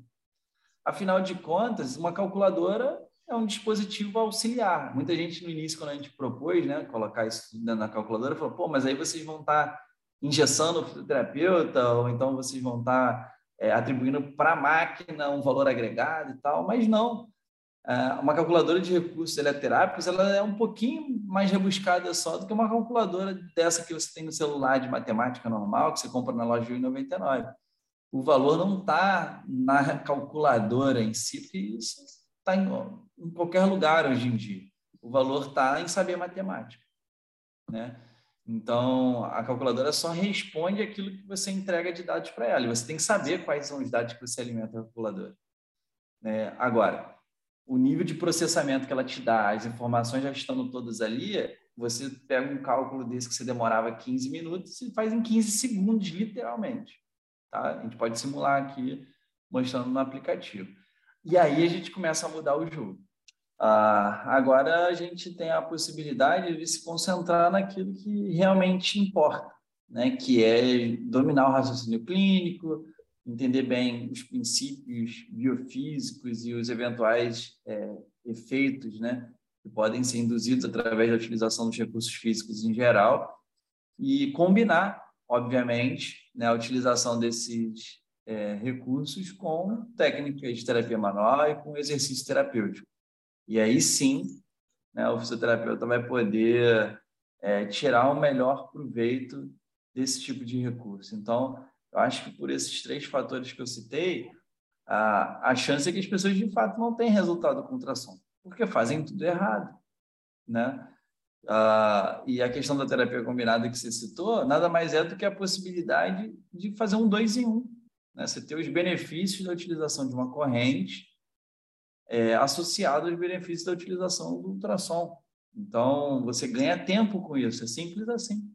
Speaker 2: Afinal de contas, uma calculadora é um dispositivo auxiliar. Muita gente no início, quando a gente propôs né, colocar isso na calculadora, falou: pô, mas aí vocês vão estar tá engessando o fisioterapeuta, ou então vocês vão estar tá, é, atribuindo para a máquina um valor agregado e tal. Mas não. É, uma calculadora de recursos eleterápicos ela é um pouquinho mais rebuscada só do que uma calculadora dessa que você tem no celular de matemática normal, que você compra na loja de 1,99. o valor não está na calculadora em si, porque isso está em, em, qualquer lugar hoje em dia. O valor está em saber matemática. Né? Então, a calculadora só responde aquilo que você entrega de dados para ela. E você tem que saber quais são os dados que você alimenta a calculadora. Né? Agora, o nível de processamento que ela te dá, as informações já estando todas ali, você pega um cálculo desse que você demorava 15 minutos e faz em 15 segundos, literalmente. Tá? A gente pode simular aqui, mostrando no aplicativo. E aí a gente começa a mudar o jogo. Ah, agora a gente tem a possibilidade de se concentrar naquilo que realmente importa, né? que é dominar o raciocínio clínico, entender bem os princípios biofísicos e os eventuais é, efeitos né? que podem ser induzidos através da utilização dos recursos físicos em geral e combinar, obviamente, né, a utilização desses é, recursos com técnicas de terapia manual e com exercício terapêutico. E aí sim, né, o fisioterapeuta vai poder é, tirar o melhor proveito desse tipo de recurso. Então, eu acho que por esses três fatores que eu citei, a, a chance é que as pessoas de fato não tenham resultado com ultrassom, porque fazem tudo errado, né? E a questão da terapia combinada que você citou, nada mais é do que a possibilidade de fazer um dois em um. Né? Você ter os benefícios da utilização de uma corrente é, associado aos benefícios da utilização do ultrassom. Então, você ganha tempo com isso, é simples assim.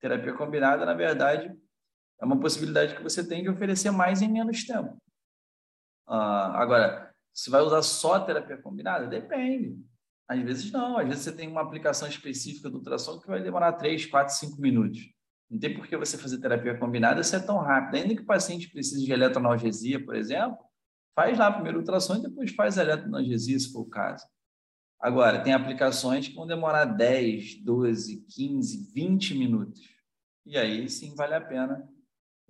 Speaker 2: Terapia combinada, na verdade, é uma possibilidade que você tem de oferecer mais em menos tempo. Ah, agora, se vai usar só terapia combinada? Depende. Às vezes não, às vezes você tem uma aplicação específica do ultrassom que vai demorar 3, 4, 5 minutos. Não tem por que você fazer terapia combinada se é tão rápido. Ainda que o paciente precise de eletroanalgesia, por exemplo, faz lá primeiro ultrassom e depois faz a eletroanalgesia, se for o caso. Agora, tem aplicações que vão demorar 10, 12, 15, 20 minutos. E aí sim vale a pena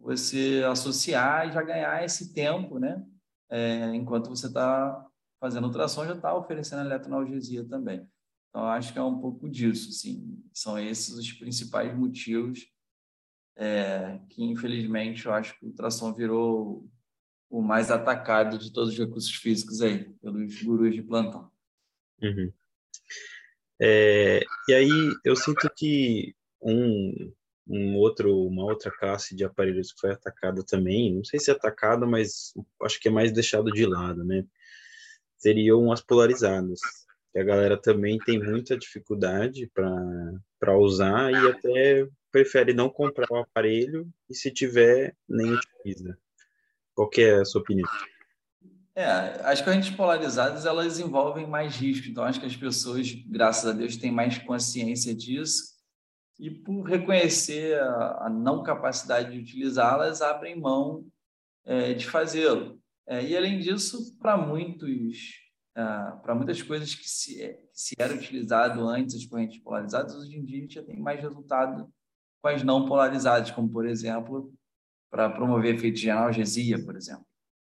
Speaker 2: você associar e já ganhar esse tempo, né? É, enquanto você está fazendo ultrassom, já está oferecendo eletroanalgesia também. Então, acho que é um pouco disso, sim. São esses os principais motivos é, que, infelizmente, eu acho que o ultrassom virou o mais atacado de todos os recursos físicos aí, pelos gurus de plantão.
Speaker 1: Uhum. É, e aí, eu sinto que um, um outro, uma outra classe de aparelhos que foi atacada também, não sei se é atacada, mas acho que é mais deixado de lado, né? Seriam as polarizadas, que a galera também tem muita dificuldade para usar e até prefere não comprar o aparelho e se tiver, nem utiliza. Qual é a sua opinião?
Speaker 2: É, as correntes polarizadas elas envolvem mais risco, então acho que as pessoas, graças a Deus, têm mais consciência disso e por reconhecer a, a não capacidade de utilizá-las, abrem mão é, de fazê-lo. É, e além disso, para muitos, é, para muitas coisas que se, que se era utilizado antes as correntes polarizadas, hoje em dia a gente já tem mais resultado com as não polarizadas, como por exemplo para promover efeitos de analgesia, por exemplo,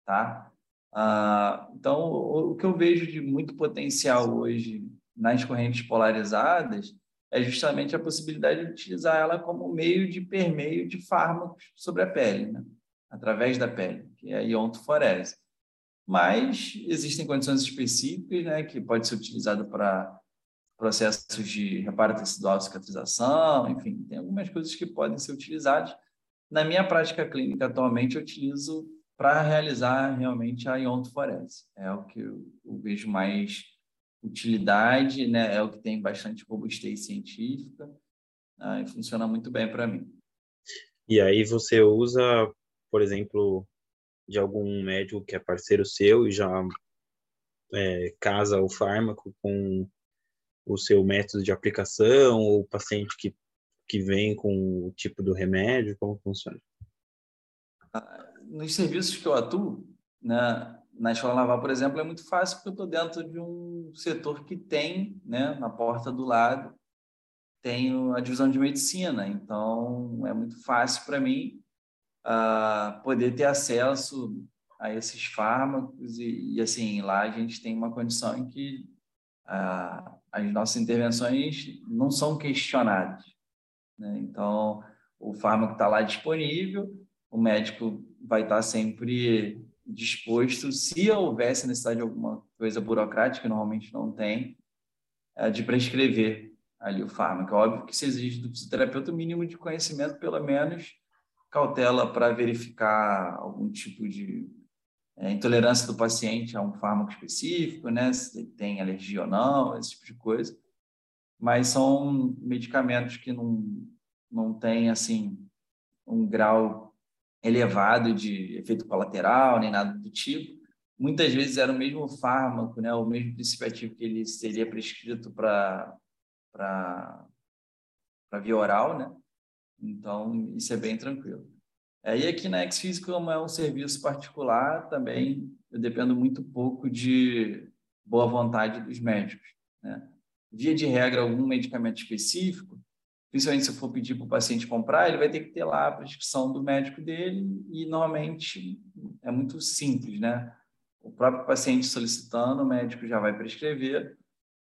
Speaker 2: tá? Ah, então, o, o que eu vejo de muito potencial hoje nas correntes polarizadas é justamente a possibilidade de utilizar ela como meio de permeio de fármacos sobre a pele, né? através da pele, que é a iontoforese. Mas existem condições específicas, né, que pode ser utilizado para processos de reparo tecidual, cicatrização, enfim, tem algumas coisas que podem ser utilizadas na minha prática clínica atualmente, eu utilizo para realizar realmente a iontoforese. É o que eu, eu, vejo mais utilidade, né? é o que tem bastante robustez científica né? e funciona muito bem para mim.
Speaker 1: E aí você usa, por exemplo, de algum médico que é parceiro seu e já é, casa o fármaco com o seu método de aplicação, ou o paciente que que vem com o tipo do remédio? Como funciona?
Speaker 2: Ah, nos serviços que eu atuo, né, na escola naval, por exemplo, é muito fácil porque eu estou dentro de um setor que tem, né, na porta do lado, tenho a divisão de medicina, então é muito fácil para mim uh, poder ter acesso a esses fármacos e, e, assim lá a gente tem uma condição em que uh, as nossas intervenções não são questionadas, né? Então, o fármaco está lá disponível, o médico vai estar sempre disposto, se houvesse necessidade de alguma coisa burocrática, que normalmente não tem, é, de prescrever ali o fármaco. É óbvio que se exige do fisioterapeuta o mínimo de conhecimento, pelo menos cautela para verificar algum tipo de é, intolerância do paciente a um fármaco específico, né? se tem alergia ou não, esse tipo de coisa. Mas são medicamentos que não, não têm assim, um grau elevado de efeito colateral, nem nada do tipo. Muitas vezes era o mesmo fármaco, né? o mesmo princípio ativo que ele seria prescrito para via oral, né? Então, isso é bem tranquilo. É, e aqui na X-Física, como é um serviço particular, também eu dependo muito pouco de boa vontade dos médicos. Né? Via de regra, algum medicamento específico, principalmente se eu for pedir para o paciente comprar, ele vai ter que ter lá a prescrição do médico dele e, normalmente, é muito simples, né? O próprio paciente solicitando, o médico já vai prescrever.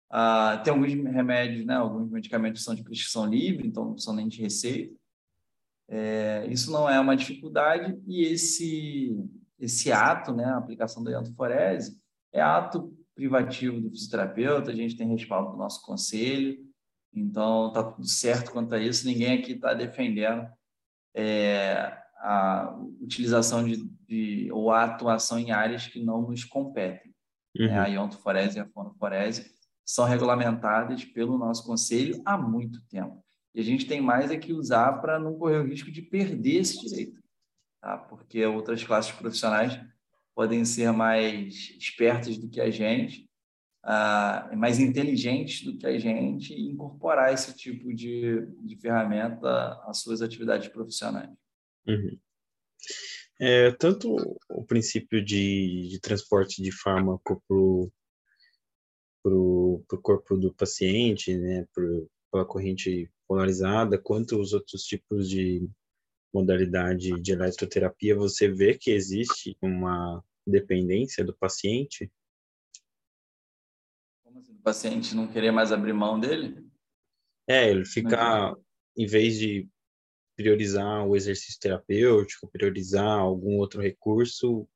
Speaker 2: Ah, tem alguns remédios, né? Alguns medicamentos são de prescrição livre, então não são nem de receita. É, isso não é uma dificuldade e esse esse ato, né, a aplicação da iodoforese, é ato privativo do fisioterapeuta, a gente tem respaldo do nosso conselho, então está tudo certo quanto a isso, ninguém aqui está defendendo é, a utilização de, de, ou a atuação em áreas que não nos competem. Uhum. É, a iontoforese e a fonoforese são regulamentadas pelo nosso conselho há muito tempo. E a gente tem mais é que usar para não correr o risco de perder esse direito, tá? porque outras classes profissionais podem ser mais espertas do que a gente, uh, mais inteligentes do que a gente e incorporar esse tipo de, de ferramenta às suas atividades profissionais.
Speaker 1: Uhum. É, tanto o princípio de, de transporte de fármaco para o corpo do paciente, né, pro, pela corrente polarizada, quanto os outros tipos de modalidade de eletroterapia, você vê que existe uma dependência do paciente?
Speaker 2: Paciente não querer mais abrir mão dele?
Speaker 1: É, ele ficar, em vez de priorizar o exercício terapêutico, priorizar algum outro recurso,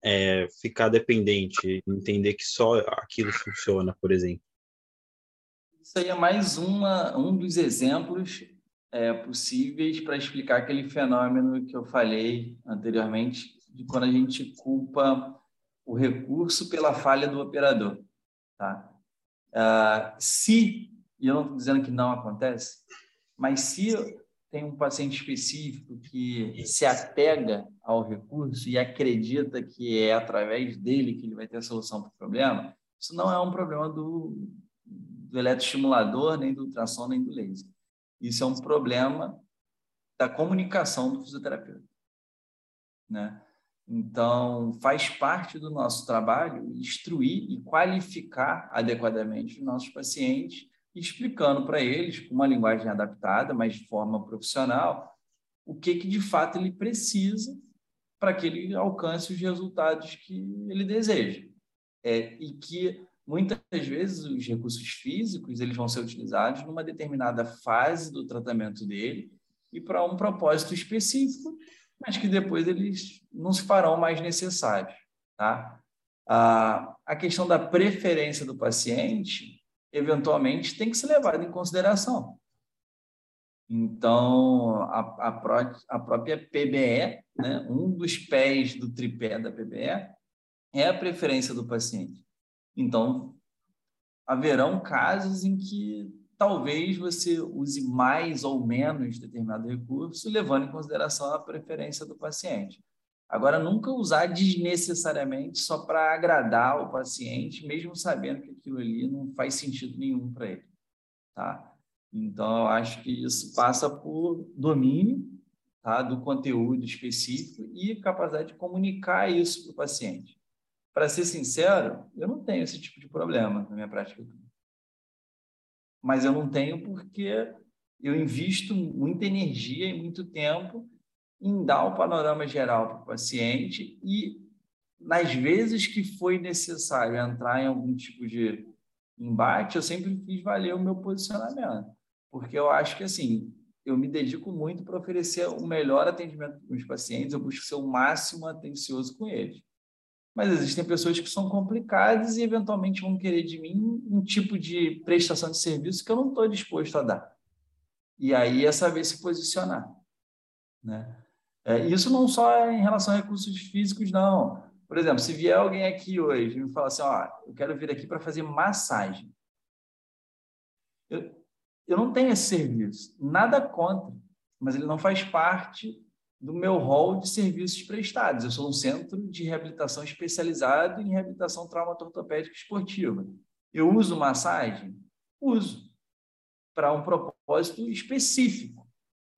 Speaker 1: é, ficar dependente, entender que só aquilo funciona, por exemplo.
Speaker 2: Isso aí é mais uma, um dos exemplos é, possíveis para explicar aquele fenômeno que eu falei anteriormente, de quando a gente culpa o recurso pela falha do operador. Tá? Uh, se, e eu não estou dizendo que não acontece, mas se tem um paciente específico que se apega ao recurso e acredita que é através dele que ele vai ter a solução para o problema, isso não é um problema do, do eletroestimulador, nem do ultrassom, nem do laser. Isso é um problema da comunicação do fisioterapeuta. Né? Então, faz parte do nosso trabalho instruir e qualificar adequadamente os nossos pacientes, explicando para eles, com uma linguagem adaptada, mas de forma profissional, o que, que de fato ele precisa para que ele alcance os resultados que ele deseja. É, e que muitas vezes os recursos físicos eles vão ser utilizados numa determinada fase do tratamento dele e para um propósito específico, mas que depois eles não se farão mais necessários, tá? A, questão da preferência do paciente, eventualmente, tem que ser levada em consideração. Então, a, a, pró, a própria PBE, né, um dos pés do tripé da PBE, é a preferência do paciente. Então, haverão casos em que talvez você use mais ou menos determinado recurso, levando em consideração a preferência do paciente. Agora, nunca usar desnecessariamente só para agradar o paciente, mesmo sabendo que aquilo ali não faz sentido nenhum para ele. Tá? Então, eu acho que isso passa por domínio tá, do conteúdo específico e capacidade de comunicar isso para o paciente para ser sincero, eu não tenho esse tipo de problema na minha prática. Mas eu não tenho porque eu invisto muita energia e muito tempo em dar o panorama geral para o paciente e, nas vezes que foi necessário entrar em algum tipo de embate, eu sempre fiz valer o meu posicionamento. Porque eu acho que, assim, eu me dedico muito para oferecer o melhor atendimento para os pacientes, eu busco ser o máximo atencioso com eles. Mas existem pessoas que são complicadas e eventualmente vão querer de mim um tipo de prestação de serviço que eu não estou disposto a dar. E aí é saber se posicionar. Né? É, isso não só em relação a recursos físicos, não. Por exemplo, se vier alguém aqui hoje e me falar assim, ó, eu quero vir aqui para fazer massagem. Eu, eu não tenho esse serviço, nada contra, mas ele não faz parte do meu rol de serviços prestados. Eu sou um centro de reabilitação especializado em reabilitação traumatortopédica esportiva. Eu uso massagem? Uso. Para um propósito específico.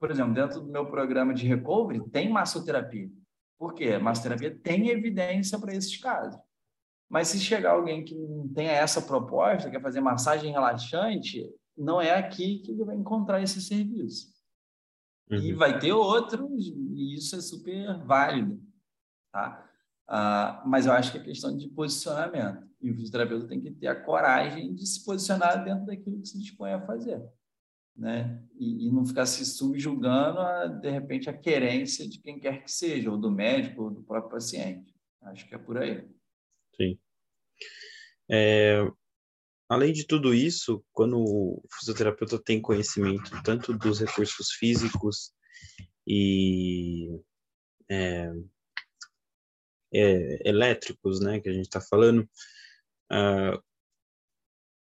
Speaker 2: Por exemplo, dentro do meu programa de recovery, tem massoterapia. Por quê? A massoterapia tem evidência para esses casos. Mas se chegar alguém que não tenha essa proposta, quer fazer massagem relaxante, não é aqui que ele vai encontrar esse serviço. Uhum. E vai ter outros, e isso é super válido. Tá? Ah, mas eu acho que é questão de posicionamento. E o fisioterapeuta tem que ter a coragem de se posicionar dentro daquilo que se dispõe a fazer. Né? E, e não ficar se subjugando, a, de repente, a querência de quem quer que seja, ou do médico, ou do próprio paciente. Acho que é por aí.
Speaker 1: Sim. É, Além de tudo isso, quando o fisioterapeuta tem conhecimento tanto dos recursos físicos e é, é, elétricos, né, que a gente está falando, uh,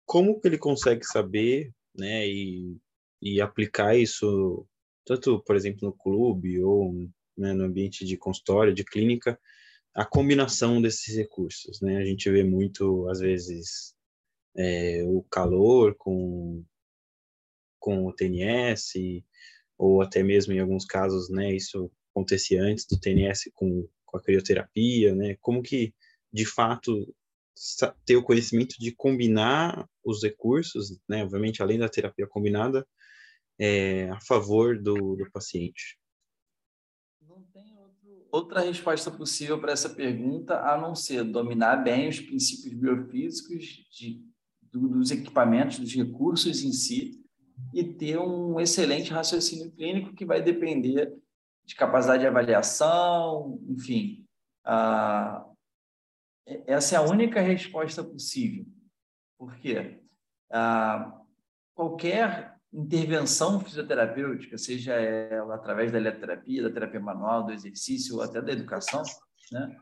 Speaker 1: como que ele consegue saber, né, e, e aplicar isso tanto, por exemplo, no clube ou né, no ambiente de consultório, de clínica, a combinação desses recursos, né? A gente vê muito, às vezes, é, o calor com, com o TNS, ou até mesmo em alguns casos, né, isso acontecia antes do TNS com, com a crioterapia, né, como que, de fato, ter o conhecimento de combinar os recursos, né, obviamente, além da terapia combinada, é, a favor do, do paciente.
Speaker 2: Não tem outro, outra resposta possível para essa pergunta a não ser dominar bem os princípios biofísicos de do, dos equipamentos, dos recursos em si, e ter um excelente raciocínio clínico que vai depender de capacidade de avaliação, enfim. Ah, essa é a única resposta possível. Por quê? Ah, qualquer intervenção fisioterapêutica, seja ela através da eletroterapia, da terapia manual, do exercício ou até da educação, né?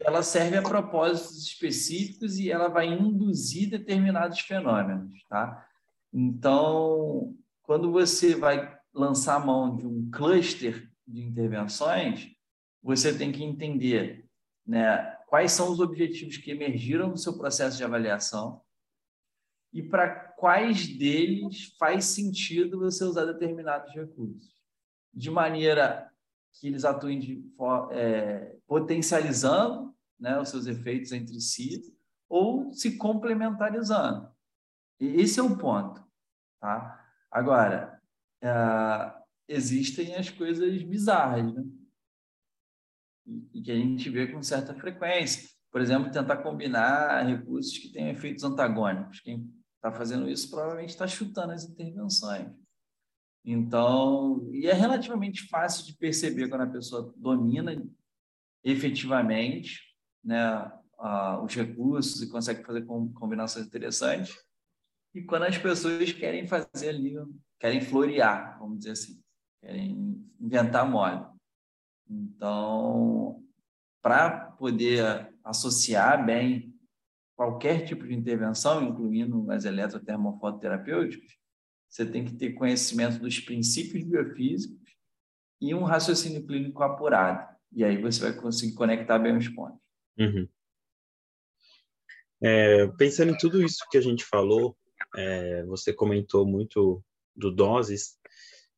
Speaker 2: Ela serve a propósitos específicos e ela vai induzir determinados fenômenos, tá? Então, quando você vai lançar a mão de um cluster de intervenções, você tem que entender, né, quais são os objetivos que emergiram no seu processo de avaliação e para quais deles faz sentido você usar determinados recursos, de maneira que eles atuem de, é, potencializando né, os seus efeitos entre si ou se complementarizando. E esse é o ponto. Tá? Agora, é, existem as coisas bizarras, né? E, que a gente vê com certa frequência. Por exemplo, tentar combinar recursos que têm efeitos antagônicos. Quem está fazendo isso provavelmente está chutando as intervenções. Então, e é relativamente fácil de perceber quando a pessoa domina efetivamente né, os recursos e consegue fazer combinações interessantes. E quando as pessoas querem fazer ali, querem florear, vamos dizer assim, querem inventar moda. Então, para poder associar bem qualquer tipo de intervenção, incluindo as eletrotermofototerapêuticas, você tem que ter conhecimento dos princípios biofísicos e um raciocínio clínico apurado. E aí você vai conseguir conectar bem os pontos.
Speaker 1: Uhum. É, pensando em tudo isso que a gente falou, é, você comentou muito do doses.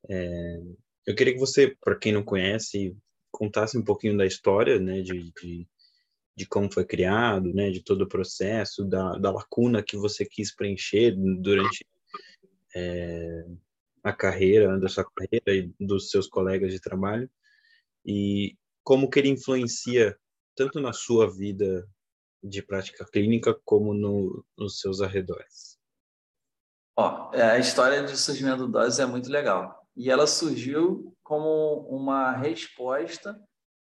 Speaker 1: É, eu queria que você, para quem não conhece, contasse um pouquinho da história, né, de, de, de, como foi criado, né, de todo o processo, da, da lacuna que você quis preencher durante é, a carreira, da sua carreira e dos seus colegas de trabalho, e como que ele influencia tanto na sua vida de prática clínica como no, nos seus arredores?
Speaker 2: Ó, é, a história de surgimento do dose é muito legal. e ela surgiu como uma resposta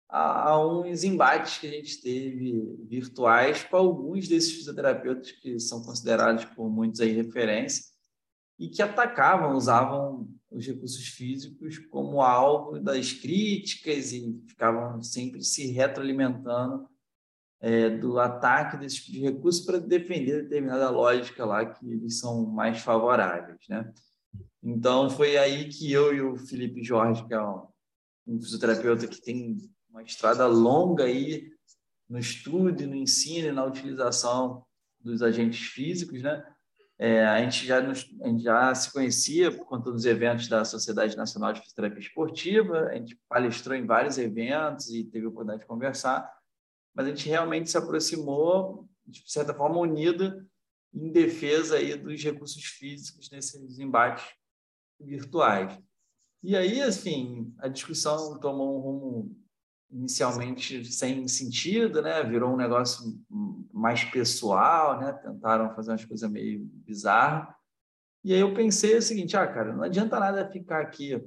Speaker 2: a, a uns embates que a gente teve virtuais com alguns desses fisioterapeutas que são considerados por muitos aí referência e que atacavam, usavam os recursos físicos como alvo das críticas e ficavam sempre se retroalimentando é, do ataque desse tipo de recurso para defender determinada lógica lá que eles são mais favoráveis, né? Então foi aí que eu e o Felipe Jorge, que é um, um fisioterapeuta que tem uma estrada longa aí no estudo, no ensino e na utilização dos agentes físicos, né? É, a, gente já nos, a gente já se conhecia por conta dos eventos da Sociedade Nacional de Fisioterapia Esportiva, a gente palestrou em vários eventos e teve a oportunidade de conversar, mas a gente realmente se aproximou, de certa forma, unida em defesa aí dos recursos físicos nesses embates virtuais. E aí, assim, a discussão tomou um rumo inicialmente sem sentido, né? Virou um negócio mais pessoal, né? Tentaram fazer umas coisas meio bizarras. E aí eu pensei o seguinte, ah, cara, não adianta nada ficar aqui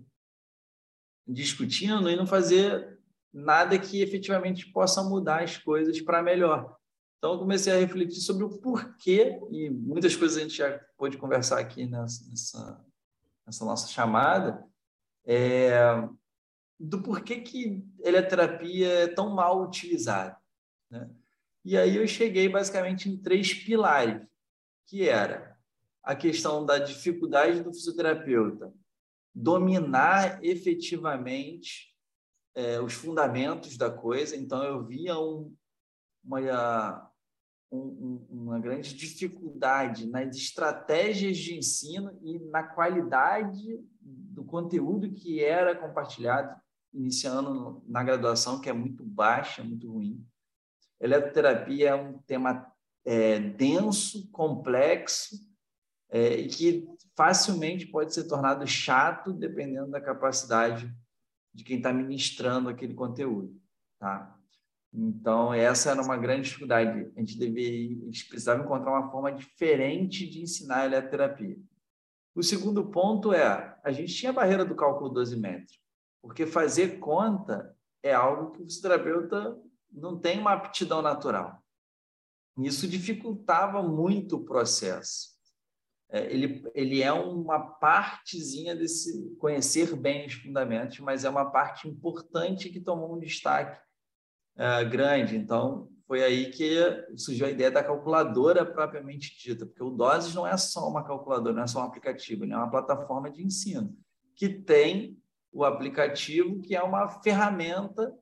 Speaker 2: discutindo e não fazer nada que efetivamente possa mudar as coisas para melhor. Então eu comecei a refletir sobre o porquê e muitas coisas a gente já pôde conversar aqui nessa, nessa, nessa nossa chamada. É, do porquê que eletroterapia é tão mal utilizada. Né? E aí eu cheguei basicamente em três pilares, que era a questão da dificuldade do fisioterapeuta dominar efetivamente é, os fundamentos da coisa. Então eu via um, uma, um, uma grande dificuldade nas estratégias de ensino e na qualidade do conteúdo que era compartilhado iniciando na graduação, que é muito baixa, muito ruim. Eletroterapia é um tema é, denso, complexo é, e que facilmente pode ser tornado chato dependendo da capacidade de quem está ministrando aquele conteúdo, tá? Então, essa era uma grande dificuldade. A gente a gente precisava encontrar uma forma diferente de ensinar a eletroterapia. O segundo ponto é, a gente tinha a barreira do cálculo dosimétrico. Porque fazer conta é algo que o fisioterapeuta não tem uma aptidão natural. Isso dificultava muito o processo. É, ele, ele é uma partezinha desse conhecer bem os fundamentos, mas é uma parte importante que tomou um destaque é, grande. Então, foi aí que surgiu a ideia da calculadora propriamente dita, porque o Doses não é só uma calculadora, não é só um aplicativo, é uma plataforma de ensino que tem o aplicativo, que é uma ferramenta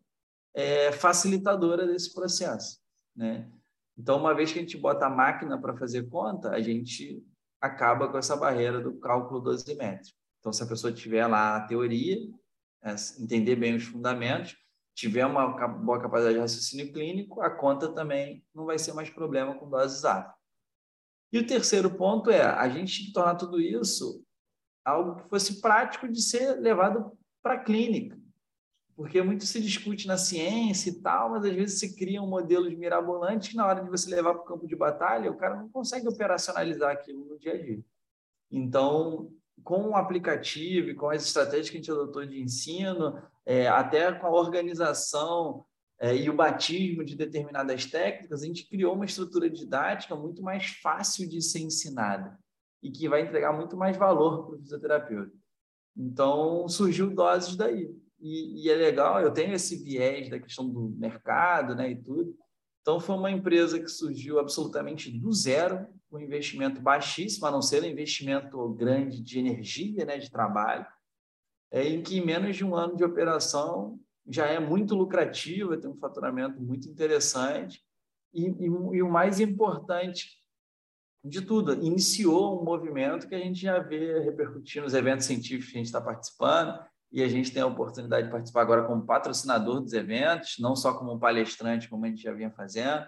Speaker 2: é, facilitadora desse processo. Né? Então, uma vez que a gente bota a máquina para fazer conta, a gente acaba com essa barreira do cálculo dosimétrico. Então, se a pessoa tiver lá a teoria, é, entender bem os fundamentos, tiver uma boa capacidade de raciocínio clínico, a conta também não vai ser mais problema com dose exata. E o terceiro ponto é a gente tornar tudo isso algo que fosse prático de ser levado para a clínica. Porque muito se discute na ciência e tal, mas às vezes se criam modelos mirabolantes que na hora de você levar para o campo de batalha, o cara não consegue operacionalizar aquilo no dia a dia. Então, com o aplicativo e com as estratégias que a gente adotou de ensino, é, até com a organização é, e o batismo de determinadas técnicas, a gente criou uma estrutura didática muito mais fácil de ser ensinada e que vai entregar muito mais valor para o fisioterapeuta. Então, surgiu doses daí. E, e, é legal, eu tenho esse viés da questão do mercado né, e tudo. Então, foi uma empresa que surgiu absolutamente do zero, com um investimento baixíssimo, a não ser um investimento grande de energia, né, de trabalho, é, em que em menos de um ano de operação já é muito lucrativa, tem um faturamento muito interessante. E, e, e o mais importante, de tudo, iniciou um movimento que a gente já vê repercutindo nos eventos científicos que a gente está participando, e a gente tem a oportunidade de participar agora como patrocinador dos eventos, não só como palestrante, como a gente já vinha fazendo.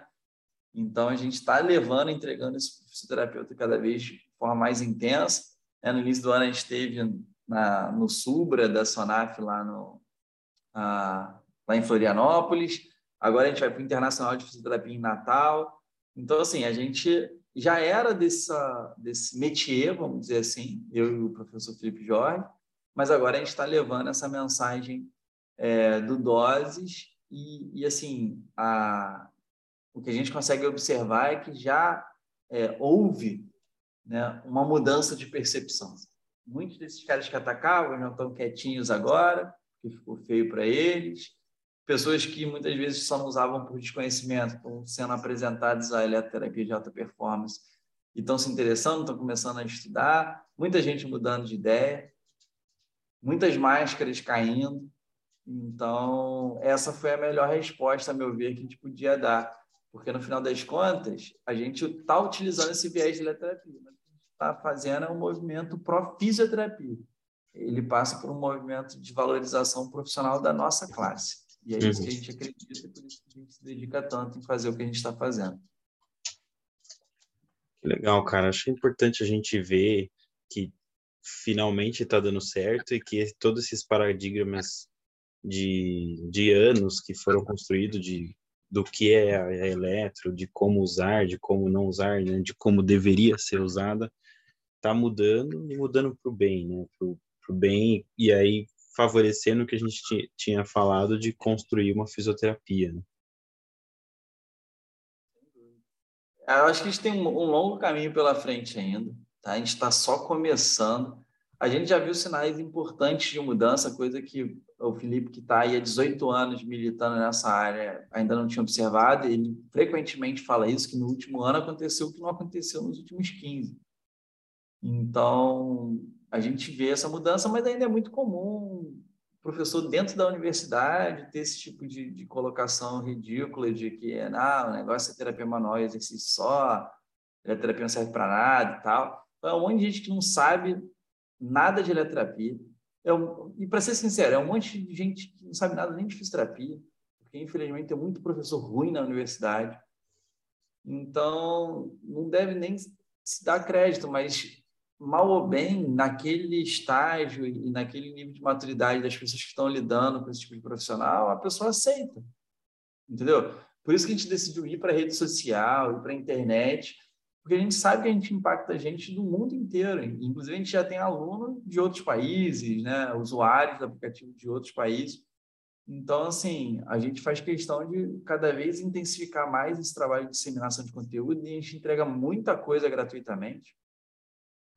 Speaker 2: Então, a gente está levando, entregando esse fisioterapeuta cada vez de forma mais intensa. É, no início do ano, a gente esteve na, no Subra da Sonaf, lá, no, a, lá em Florianópolis. Agora, a gente vai para o Internacional de Fisioterapia em Natal. Então, assim, a gente já era dessa, desse métier, vamos dizer assim, eu e o professor Felipe Jorge, mas agora a gente está levando essa mensagem é, do Doses e, e assim, a, o que a gente consegue observar é que já é, houve né, uma mudança de percepção. Muitos desses caras que atacavam já estão quietinhos agora, que ficou feio para eles. Pessoas que muitas vezes só usavam por desconhecimento, estão sendo apresentados à eletroterapia de alta performance e estão se interessando, estão começando a estudar. Muita gente mudando de ideia, muitas máscaras caindo. Então, essa foi a melhor resposta, a meu ver, que a gente podia dar. Porque, no final das contas, a gente está utilizando esse viés de eletroterapia. Mas o que a gente está fazendo é um movimento pró-fisioterapia. Ele passa por um movimento de valorização profissional da nossa classe. E é isso que a gente acredita e por isso que a gente se dedica tanto em fazer o que a gente está fazendo.
Speaker 1: Legal, cara. Acho importante a gente ver que finalmente está dando certo e que todos esses paradigmas de, de anos que foram construídos de do que é a eletro, de como usar, de como não usar, né, de como deveria ser usada, está mudando e mudando para o bem, né, para o bem e aí favorecendo o que a gente tinha falado de construir uma fisioterapia. Né?
Speaker 2: Eu acho que a gente tem um, um longo caminho pela frente ainda. Tá? A gente está só começando. A gente já viu sinais importantes de mudança, coisa que o Felipe, que está aí há 18 anos militando nessa área, ainda não tinha observado. Ele frequentemente fala isso, que no último ano aconteceu o que não aconteceu nos últimos 15. Então, a gente vê essa mudança, mas ainda é muito comum professor dentro da universidade ter esse tipo de, de colocação ridícula de que ah, o negócio é terapia manual e exercício só, a terapia não serve para nada e tal. Então, é um monte de gente que não sabe nada de eletroterapia. É um, e, para ser sincero, é um monte de gente que não sabe nada nem de fisioterapia, porque, infelizmente, tem muito professor ruim na universidade. Então, não deve nem se dar crédito, mas mal ou bem, naquele estágio e naquele nível de maturidade das pessoas que estão lidando com esse tipo de profissional, a pessoa aceita. Entendeu? Por isso que a gente decidiu ir para a rede social, ir para a internet, porque a gente sabe que a gente impacta a gente do mundo inteiro. Inclusive, a gente já tem aluno de outros países, né? usuários do aplicativo de outros países. Então, assim, a gente faz questão de cada vez intensificar mais esse trabalho de disseminação de conteúdo e a gente entrega muita coisa gratuitamente.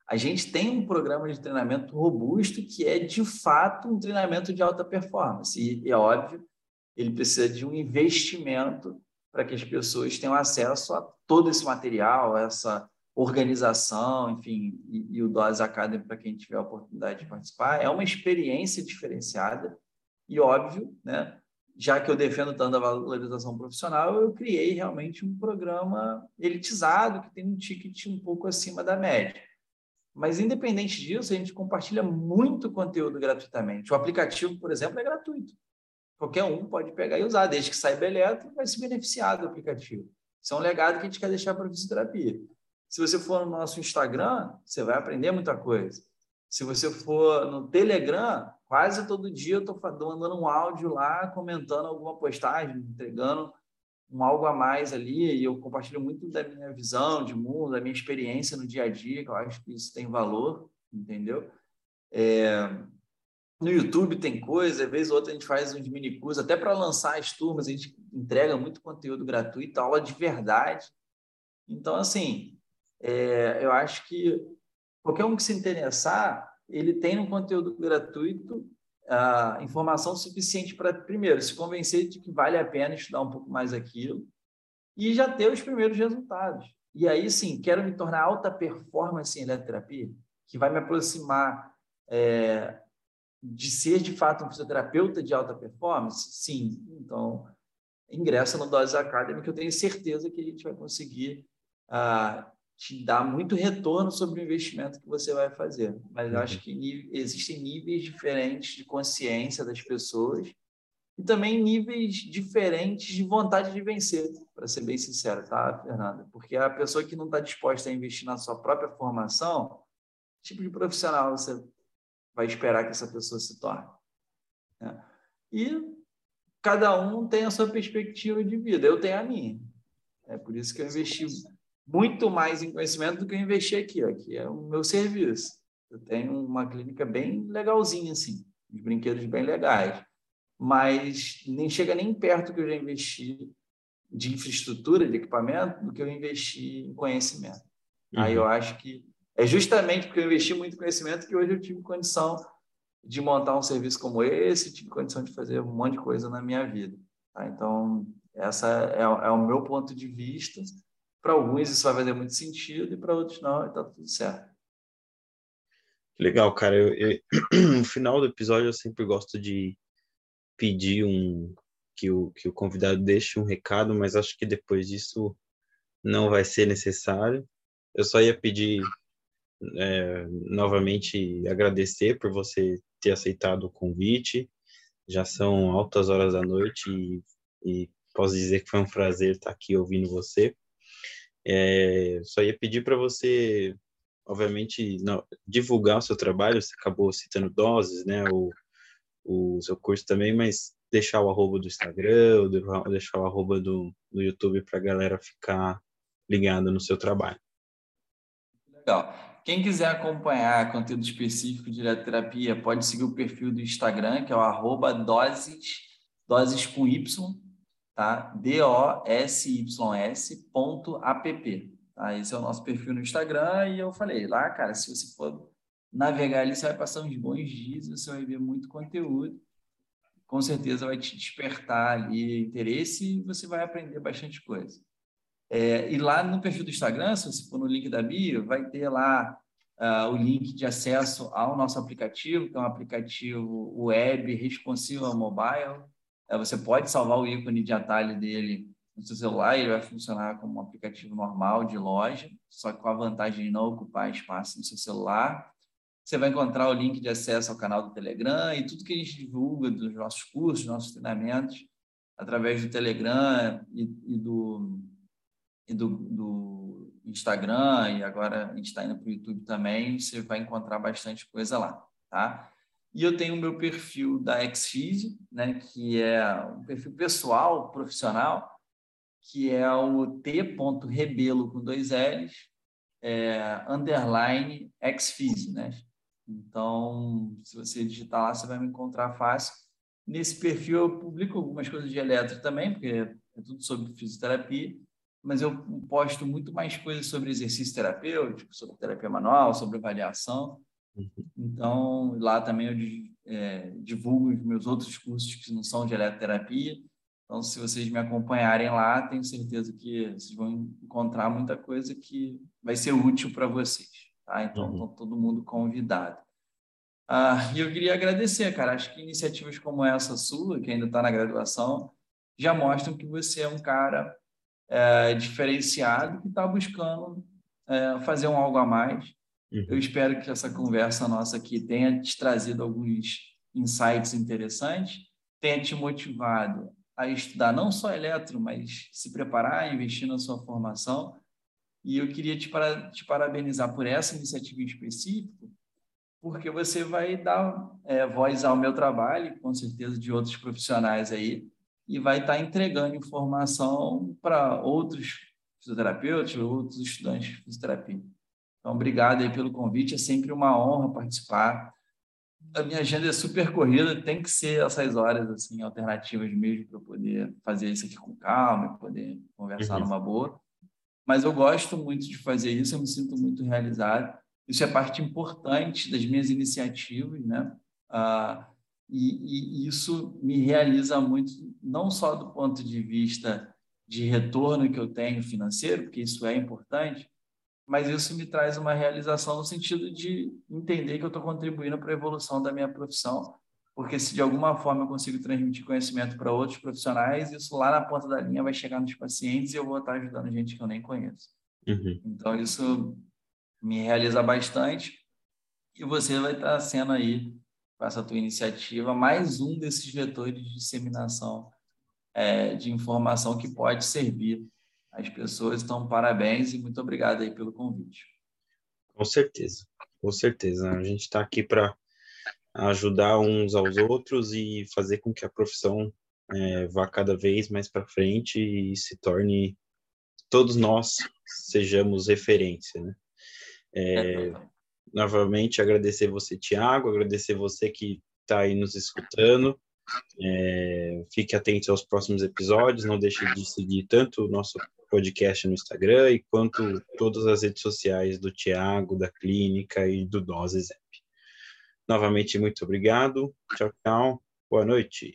Speaker 2: A gente tem um programa de treinamento robusto que é, de fato, um treinamento de alta performance. E, é óbvio, ele precisa de um investimento para que as pessoas tenham acesso a todo esse material, essa organização, enfim, e, e o Dose Academy, para quem tiver a oportunidade de participar, é uma experiência diferenciada e, óbvio, né, já que eu defendo tanto a valorização profissional, eu criei realmente um programa elitizado que tem um ticket um pouco acima da média. Mas, independente disso, a gente compartilha muito conteúdo gratuitamente. O aplicativo, por exemplo, é gratuito. Qualquer um pode pegar e usar, desde que saiba elétrico, vai se beneficiar do aplicativo. Isso é um legado que a gente quer deixar para a fisioterapia. Se você for no nosso Instagram, você vai aprender muita coisa. Se você for no Telegram, quase todo dia eu estou mandando um áudio lá, comentando alguma postagem, entregando um algo a mais ali, e eu compartilho muito da minha visão de mundo, da minha experiência no dia a dia, que eu acho que isso tem valor, entendeu? É... No YouTube tem coisa, às vezes outra a gente faz uns mini cursos, até para lançar as turmas, a gente entrega muito conteúdo gratuito, aula de verdade. Então, assim, é... eu acho que qualquer um que se interessar, ele tem um conteúdo gratuito informação suficiente para, primeiro, se convencer de que vale a pena estudar um pouco mais aquilo e já ter os primeiros resultados. E aí, sim, quero me tornar alta performance em eletroterapia, que vai me aproximar é, de ser, de fato, um fisioterapeuta de alta performance? Sim. Então, ingressa no Dose Academy, que eu tenho certeza que a gente vai conseguir uh, te dá muito retorno sobre o investimento que você vai fazer. Mas eu acho uhum. que existem níveis diferentes de consciência das pessoas e também níveis diferentes de vontade de vencer, para ser bem sincero, tá, Fernanda? Porque a pessoa que não está disposta a investir na sua própria formação, que tipo de profissional você vai esperar que essa pessoa se torne? Né? E cada um tem a sua perspectiva de vida. Eu tenho a minha. É por isso que eu investi muito mais em conhecimento do que eu investi aqui, ó, que é o meu serviço. Eu tenho uma clínica bem legalzinha, assim, de brinquedos bem legais, mas nem chega nem perto que eu já investi de infraestrutura, de equipamento, do que eu investi em conhecimento. Uhum. Aí eu acho que é justamente porque eu investi muito em conhecimento que hoje eu tive condição de montar um serviço como esse, tive condição de fazer um monte de coisa na minha vida. Tá? Então, essa é, é, o meu ponto de vista. Para alguns isso vai fazer muito sentido e para outros não, e está tudo certo.
Speaker 1: Legal, cara. Eu, eu, no final do episódio eu sempre gosto de pedir um que o, que o convidado deixe um recado, mas acho que depois disso não vai ser necessário. Eu só ia pedir é, novamente agradecer por você ter aceitado o convite. Já são altas horas da noite e, e posso dizer que foi um prazer estar aqui ouvindo você. É, só ia pedir para você, obviamente, não, divulgar o seu trabalho. Você acabou citando doses, né? O, o seu curso também, mas deixar o arroba do Instagram, deixar o arroba do, do YouTube para a galera ficar ligada no seu trabalho.
Speaker 2: Legal. Quem quiser acompanhar conteúdo específico de eletroterapia, pode seguir o perfil do Instagram, que é o arroba doses, doses com Y, tá? D-O-S-Y-S ponto app. Tá? Esse é o nosso perfil no Instagram e eu falei, lá, cara, se você for navegar ali, você vai passar uns bons dias, você vai ver muito conteúdo com certeza vai te despertar ali interesse e você vai aprender bastante coisa. É, e lá no perfil do Instagram, se você for no link da bio, vai ter lá uh, o link de acesso ao nosso aplicativo, que é um aplicativo web responsivo ao mobile. É, você pode salvar o ícone de atalho dele no seu celular, ele vai funcionar como um aplicativo normal de loja, só que com a vantagem de não ocupar espaço no seu celular. Você vai encontrar o link de acesso ao canal do Telegram e tudo que a gente divulga dos nossos cursos, nossos treinamentos, através do Telegram e, e do, e do, do Instagram, e agora a gente está indo para o YouTube também, você vai encontrar bastante coisa lá, tá? E eu tenho o meu perfil da Xfise, né, que é um perfil pessoal, profissional, que é o t.rebelo com dois L's, é, underline Xfise, né? Então, se você digitar lá, você vai me encontrar fácil. Nesse perfil eu publico algumas coisas de eletro também, porque é tudo sobre fisioterapia, mas eu posto muito mais coisas sobre exercício terapêutico, sobre terapia manual, sobre avaliação. Então, lá também eu é, divulgo os meus outros cursos que não são de eletroterapia. Então, se vocês me acompanharem lá, tenho certeza que vocês vão encontrar muita coisa que vai ser útil para vocês. Tá? Então, uhum. todo mundo convidado. Ah, e eu queria agradecer, cara. Acho que iniciativas como essa sua, que ainda está na graduação, já mostram que você é um cara é, diferenciado que está buscando é, fazer um algo a mais. Uhum. Eu espero que essa conversa nossa aqui tenha te trazido alguns insights interessantes, tenha te motivado a estudar não só eletro, mas se preparar, investir na sua formação e eu queria te, para, te parabenizar por essa iniciativa em específico, porque você vai dar é, voz ao meu trabalho, com certeza de outros profissionais aí, e vai estar entregando informação para outros fisioterapeutas, outros estudantes de fisioterapia. Então, obrigado aí pelo convite, é sempre uma honra participar. A minha agenda é super corrida, tem que ser essas horas assim alternativas mesmo para eu poder fazer isso aqui com calma, e poder conversar uhum. numa boa mas eu gosto muito de fazer isso, eu me sinto muito realizado. Isso é parte importante das minhas iniciativas, né? Ah, e, e, isso me realiza muito, não só do ponto de vista de retorno que eu tenho financeiro, porque isso é importante, mas isso me traz uma realização no sentido de entender que eu estou contribuindo para a evolução da minha profissão porque se de alguma forma eu consigo transmitir conhecimento para outros profissionais, isso lá na ponta da linha vai chegar nos pacientes e eu vou estar ajudando gente que eu nem conheço. Uhum. Então, isso me realiza bastante e você vai estar sendo aí, com essa tua iniciativa, mais um desses vetores de disseminação é, de informação que pode servir às pessoas. Então, parabéns e muito obrigado aí pelo convite.
Speaker 1: Com certeza, com certeza. A gente está aqui para ajudar uns aos outros e fazer com que a profissão é, vá cada vez mais para frente e se torne todos nós sejamos referência, né? É, novamente agradecer você, Tiago, agradecer você que está aí nos escutando. É, fique atento aos próximos episódios, não deixe de seguir tanto o nosso podcast no Instagram e quanto todas as redes sociais do Tiago, da clínica e do Dose Novamente, muito obrigado. Tchau, tchau. Boa noite.